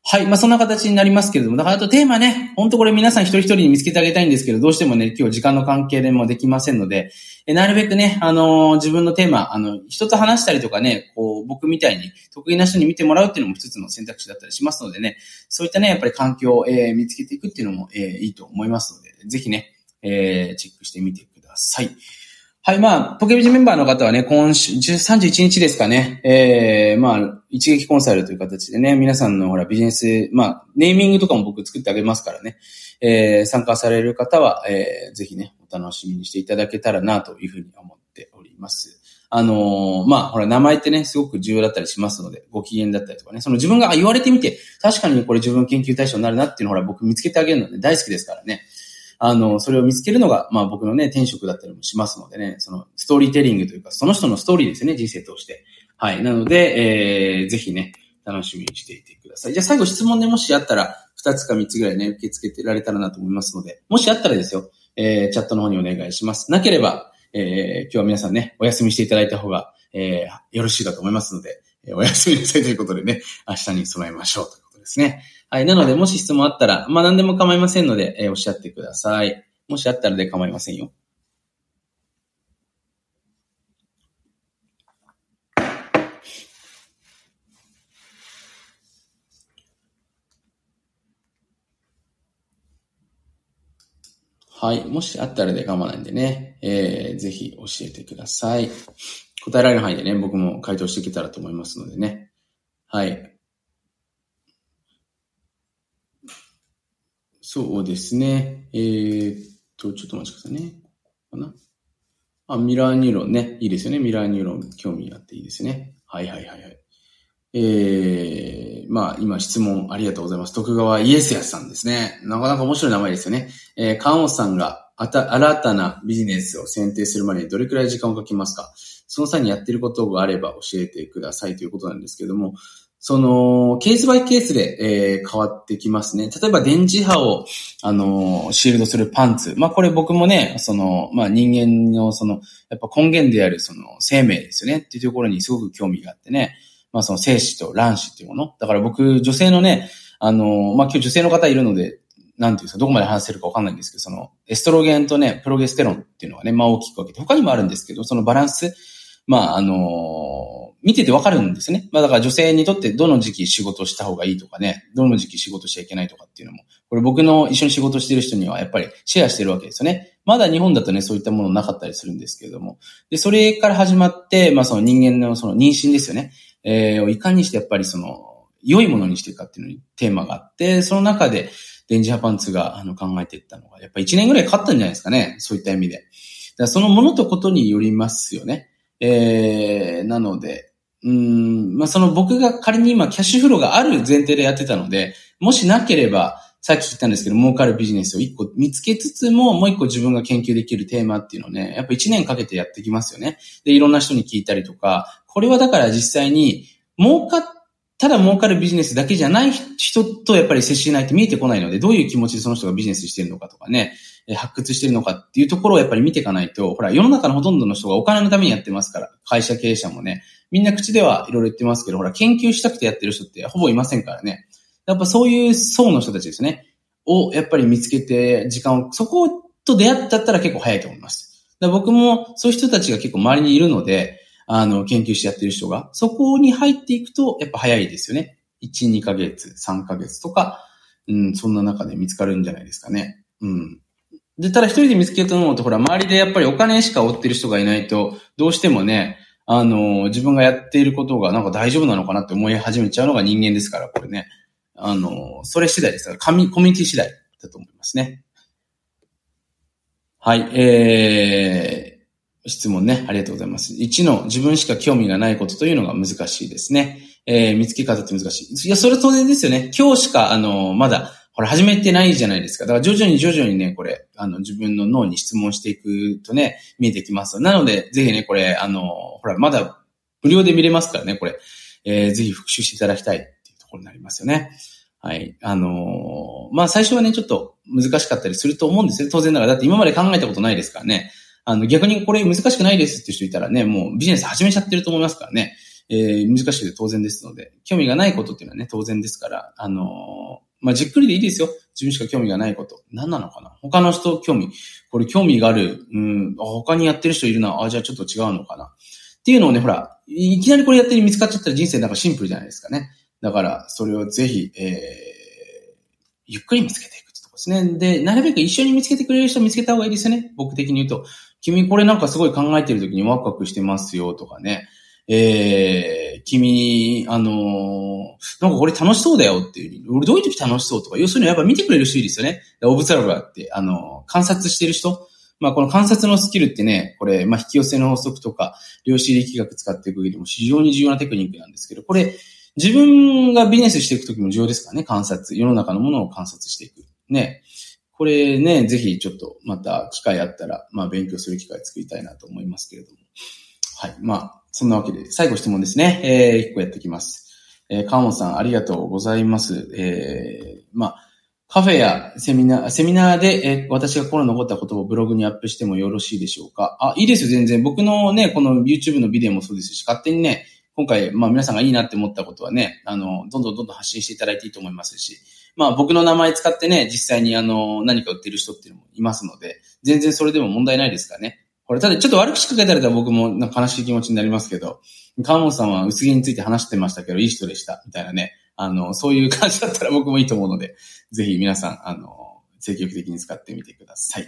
はい。まあ、そんな形になりますけれども、だからあとテーマね、本当これ皆さん一人一人に見つけてあげたいんですけど、どうしてもね、今日時間の関係でもできませんので、えなるべくね、あのー、自分のテーマ、あの、人と話したりとかね、こう、僕みたいに得意な人に見てもらうっていうのも一つの選択肢だったりしますのでね、そういったね、やっぱり環境を、えー、見つけていくっていうのも、えー、いいと思いますので、ぜひね、えー、チェックしてみてください。はい、まあ、ポケビジメンバーの方はね、今週、31日ですかね、えー、まあ、一撃コンサルという形でね、皆さんのほら、ビジネス、まあ、ネーミングとかも僕作ってあげますからね、えー、参加される方は、えー、ぜひね、お楽しみにしていただけたらな、というふうに思っております。あの、まあ、ほら、名前ってね、すごく重要だったりしますので、ご機嫌だったりとかね、その自分が言われてみて、確かにこれ自分研究対象になるなっていうのをほら、僕見つけてあげるので大好きですからね。あの、それを見つけるのが、まあ僕のね、転職だったりもしますのでね、そのストーリーテリングというか、その人のストーリーですね、人生通して。はい。なので、えー、ぜひね、楽しみにしていてください。じゃあ最後質問でもしあったら、二つか三つぐらいね、受け付けてられたらなと思いますので、もしあったらですよ、えー、チャットの方にお願いします。なければ、えー、今日は皆さんね、お休みしていただいた方が、えー、よろしいかと思いますので、えー、お休みなさいということでね、明日に備えましょうということですね。はい。なので、もし質問あったら、まあ何でも構いませんので、えー、おっしゃってください。もしあったらで構いませんよ。はい。もしあったらで構わないんでね、えー、ぜひ教えてください。答えられる範囲でね、僕も回答していけたらと思いますのでね。はい。そうですね。えー、っと、ちょっとお待ちくださいね。ここかな？あ、ミラーニューロンね。いいですよね。ミラーニューロン興味があっていいですね。はいはいはいはい。えー、まあ、今質問ありがとうございます。徳川イエスヤスさんですね。なかなか面白い名前ですよね。えー、カンオさんがあた新たなビジネスを選定するまでにどれくらい時間をかけますか？その際にやってることがあれば教えてくださいということなんですけども、その、ケースバイケースで、えー、変わってきますね。例えば電磁波を、あのー、シールドするパンツ。まあ、これ僕もね、その、まあ、人間のその、やっぱ根源であるその生命ですよねっていうところにすごく興味があってね。まあ、その精子と卵子っていうもの。だから僕、女性のね、あのー、まあ、今日女性の方いるので、なんていうんですか、どこまで話せるかわかんないんですけど、その、エストロゲンとね、プロゲステロンっていうのはね、まあ大きく分けて、他にもあるんですけど、そのバランス、まあ、あの、見ててわかるんですね。まあだから女性にとってどの時期仕事した方がいいとかね、どの時期仕事しちゃいけないとかっていうのも、これ僕の一緒に仕事してる人にはやっぱりシェアしてるわけですよね。まだ日本だとね、そういったものなかったりするんですけれども。で、それから始まって、まあその人間のその妊娠ですよね。えー、いかにしてやっぱりその、良いものにしていくかっていうのにテーマがあって、その中で、電磁波パンツがあの考えていったのが、やっぱ1年ぐらいかかったんじゃないですかね。そういった意味で。だそのものとことによりますよね。えー、なので、うん、まあ、その僕が仮に今キャッシュフローがある前提でやってたので、もしなければ、さっき言ったんですけど、儲かるビジネスを一個見つけつつも、もう一個自分が研究できるテーマっていうのをね、やっぱ一年かけてやってきますよね。で、いろんな人に聞いたりとか、これはだから実際に、儲かただ儲かるビジネスだけじゃない人とやっぱり接しないと見えてこないので、どういう気持ちでその人がビジネスしてるのかとかね、発掘してるのかっていうところをやっぱり見ていかないと、ほら、世の中のほとんどの人がお金のためにやってますから、会社経営者もね、みんな口ではいろいろ言ってますけど、ほら、研究したくてやってる人ってほぼいませんからね。やっぱそういう層の人たちですね。をやっぱり見つけて、時間を、そこと出会ったったら結構早いと思います。僕もそういう人たちが結構周りにいるので、あの、研究してやってる人が、そこに入っていくと、やっぱ早いですよね。1、2ヶ月、3ヶ月とか、うん、そんな中で見つかるんじゃないですかね。うん。で、ただ一人で見つけようと思うと、ほら、周りでやっぱりお金しか追ってる人がいないと、どうしてもね、あの、自分がやっていることがなんか大丈夫なのかなって思い始めちゃうのが人間ですから、これね。あの、それ次第ですから、コミュニティ次第だと思いますね。はい、えー、質問ね、ありがとうございます。1の自分しか興味がないことというのが難しいですね。えー、見つけ方って難しい。いや、それ当然ですよね。今日しか、あの、まだ、ほら、始めてないじゃないですか。だから徐々に徐々にね、これ、あの、自分の脳に質問していくとね、見えてきます。なので、ぜひね、これ、あの、ほら、まだ無料で見れますからね、これ。えー、ぜひ復習していただきたいっていうところになりますよね。はい。あのー、まあ、最初はね、ちょっと難しかったりすると思うんですよ。当然ながら。だって今まで考えたことないですからね。あの、逆にこれ難しくないですって人いたらね、もうビジネス始めちゃってると思いますからね。えー、難しくて当然ですので、興味がないことっていうのはね、当然ですから、あのー、まあ、じっくりでいいですよ。自分しか興味がないこと。何なのかな？他の人興味、これ興味がある、うん、他にやってる人いるな、あ、じゃあちょっと違うのかな。っていうのをね、ほら、いきなりこれやってる見つかっちゃったら人生なんかシンプルじゃないですかね。だから、それをぜひ、えー、ゆっくり見つけていくってとこですね。で、なるべく一緒に見つけてくれる人見つけた方がいいですよね。僕的に言うと。君これなんかすごい考えてる時にワクワクしてますよとかね。えー、君、あのー、なんかこれ楽しそうだよっていう、俺どういう時楽しそうとか、要するにやっぱ見てくれる人いいですよね。オブザルバーって、あのー、観察してる人。まあこの観察のスキルってね、これ、まあ引き寄せの法則とか、量子力学使っていく上でも非常に重要なテクニックなんですけど、これ、自分がビジネスしていくときも重要ですからね、観察。世の中のものを観察していく。ね。これね、ぜひちょっとまた機会あったら、まあ勉強する機会作りたいなと思いますけれども。はい。まあ、そんなわけで、最後質問ですね。えー、一個やってきます。えー、川本さん、ありがとうございます。えー、まあ、カフェやセミナー、セミナーで、えー、私が心残ったことをブログにアップしてもよろしいでしょうか？あ、いいですよ、全然。僕のね、この YouTube のビデオもそうですし、勝手にね、今回、まあ皆さんがいいなって思ったことはね、あの、どんどんどんどん発信していただいていいと思いますし、まあ僕の名前使ってね、実際にあの、何か売ってる人っていうのもいますので、全然それでも問題ないですからね。これ、ただちょっと悪口書けたら僕もなんか悲しい気持ちになりますけど、川本さんは薄毛について話してましたけど、いい人でした、みたいなね。あの、そういう感じだったら僕もいいと思うので、ぜひ皆さん、あの、積極的に使ってみてください。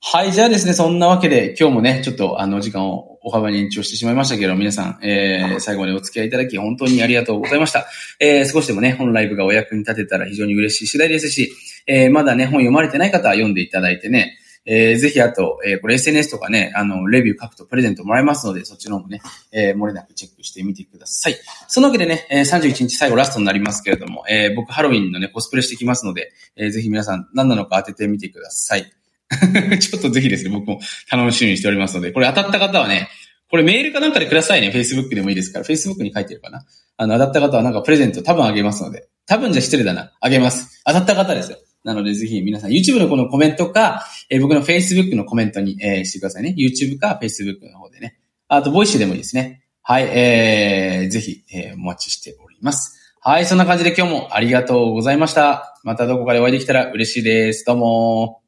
はい、じゃあですね、そんなわけで今日もね、ちょっとあの時間を大幅に延長してしまいましたけど、皆さん、えー、最後までお付き合いいただき本当にありがとうございました。えー、少しでもね、本ライブがお役に立てたら非常に嬉しい次第ですし、えー、まだね、本読まれてない方は読んでいただいてね、えー、ぜひあと、えー、これ SNS とかね、あの、レビュー書くとプレゼントもらえますので、そっちの方もね、えー、漏れなくチェックしてみてください。そのわけでね、えー、31日最後ラストになりますけれども、えー、僕ハロウィンのね、コスプレしてきますので、えー、ぜひ皆さん何なのか当ててみてください。[LAUGHS] ちょっとぜひですね、僕も楽しみにしておりますので、これ当たった方はね、これメールかなんかでくださいね。Facebook でもいいですから。Facebook に書いてるかな。あの、当たった方はなんかプレゼント多分あげますので。多分じゃ失礼だな。あげます。当たった方ですよ。なのでぜひ皆さん YouTube のこのコメントか、えー、僕の Facebook のコメントに、えー、してくださいね。YouTube か Facebook の方でね。あと、 Voicy でもいいですね。はい、えー、ぜひ、えー、お待ちしております。はい、そんな感じで今日もありがとうございました。またどこかでお会いできたら嬉しいです。どうも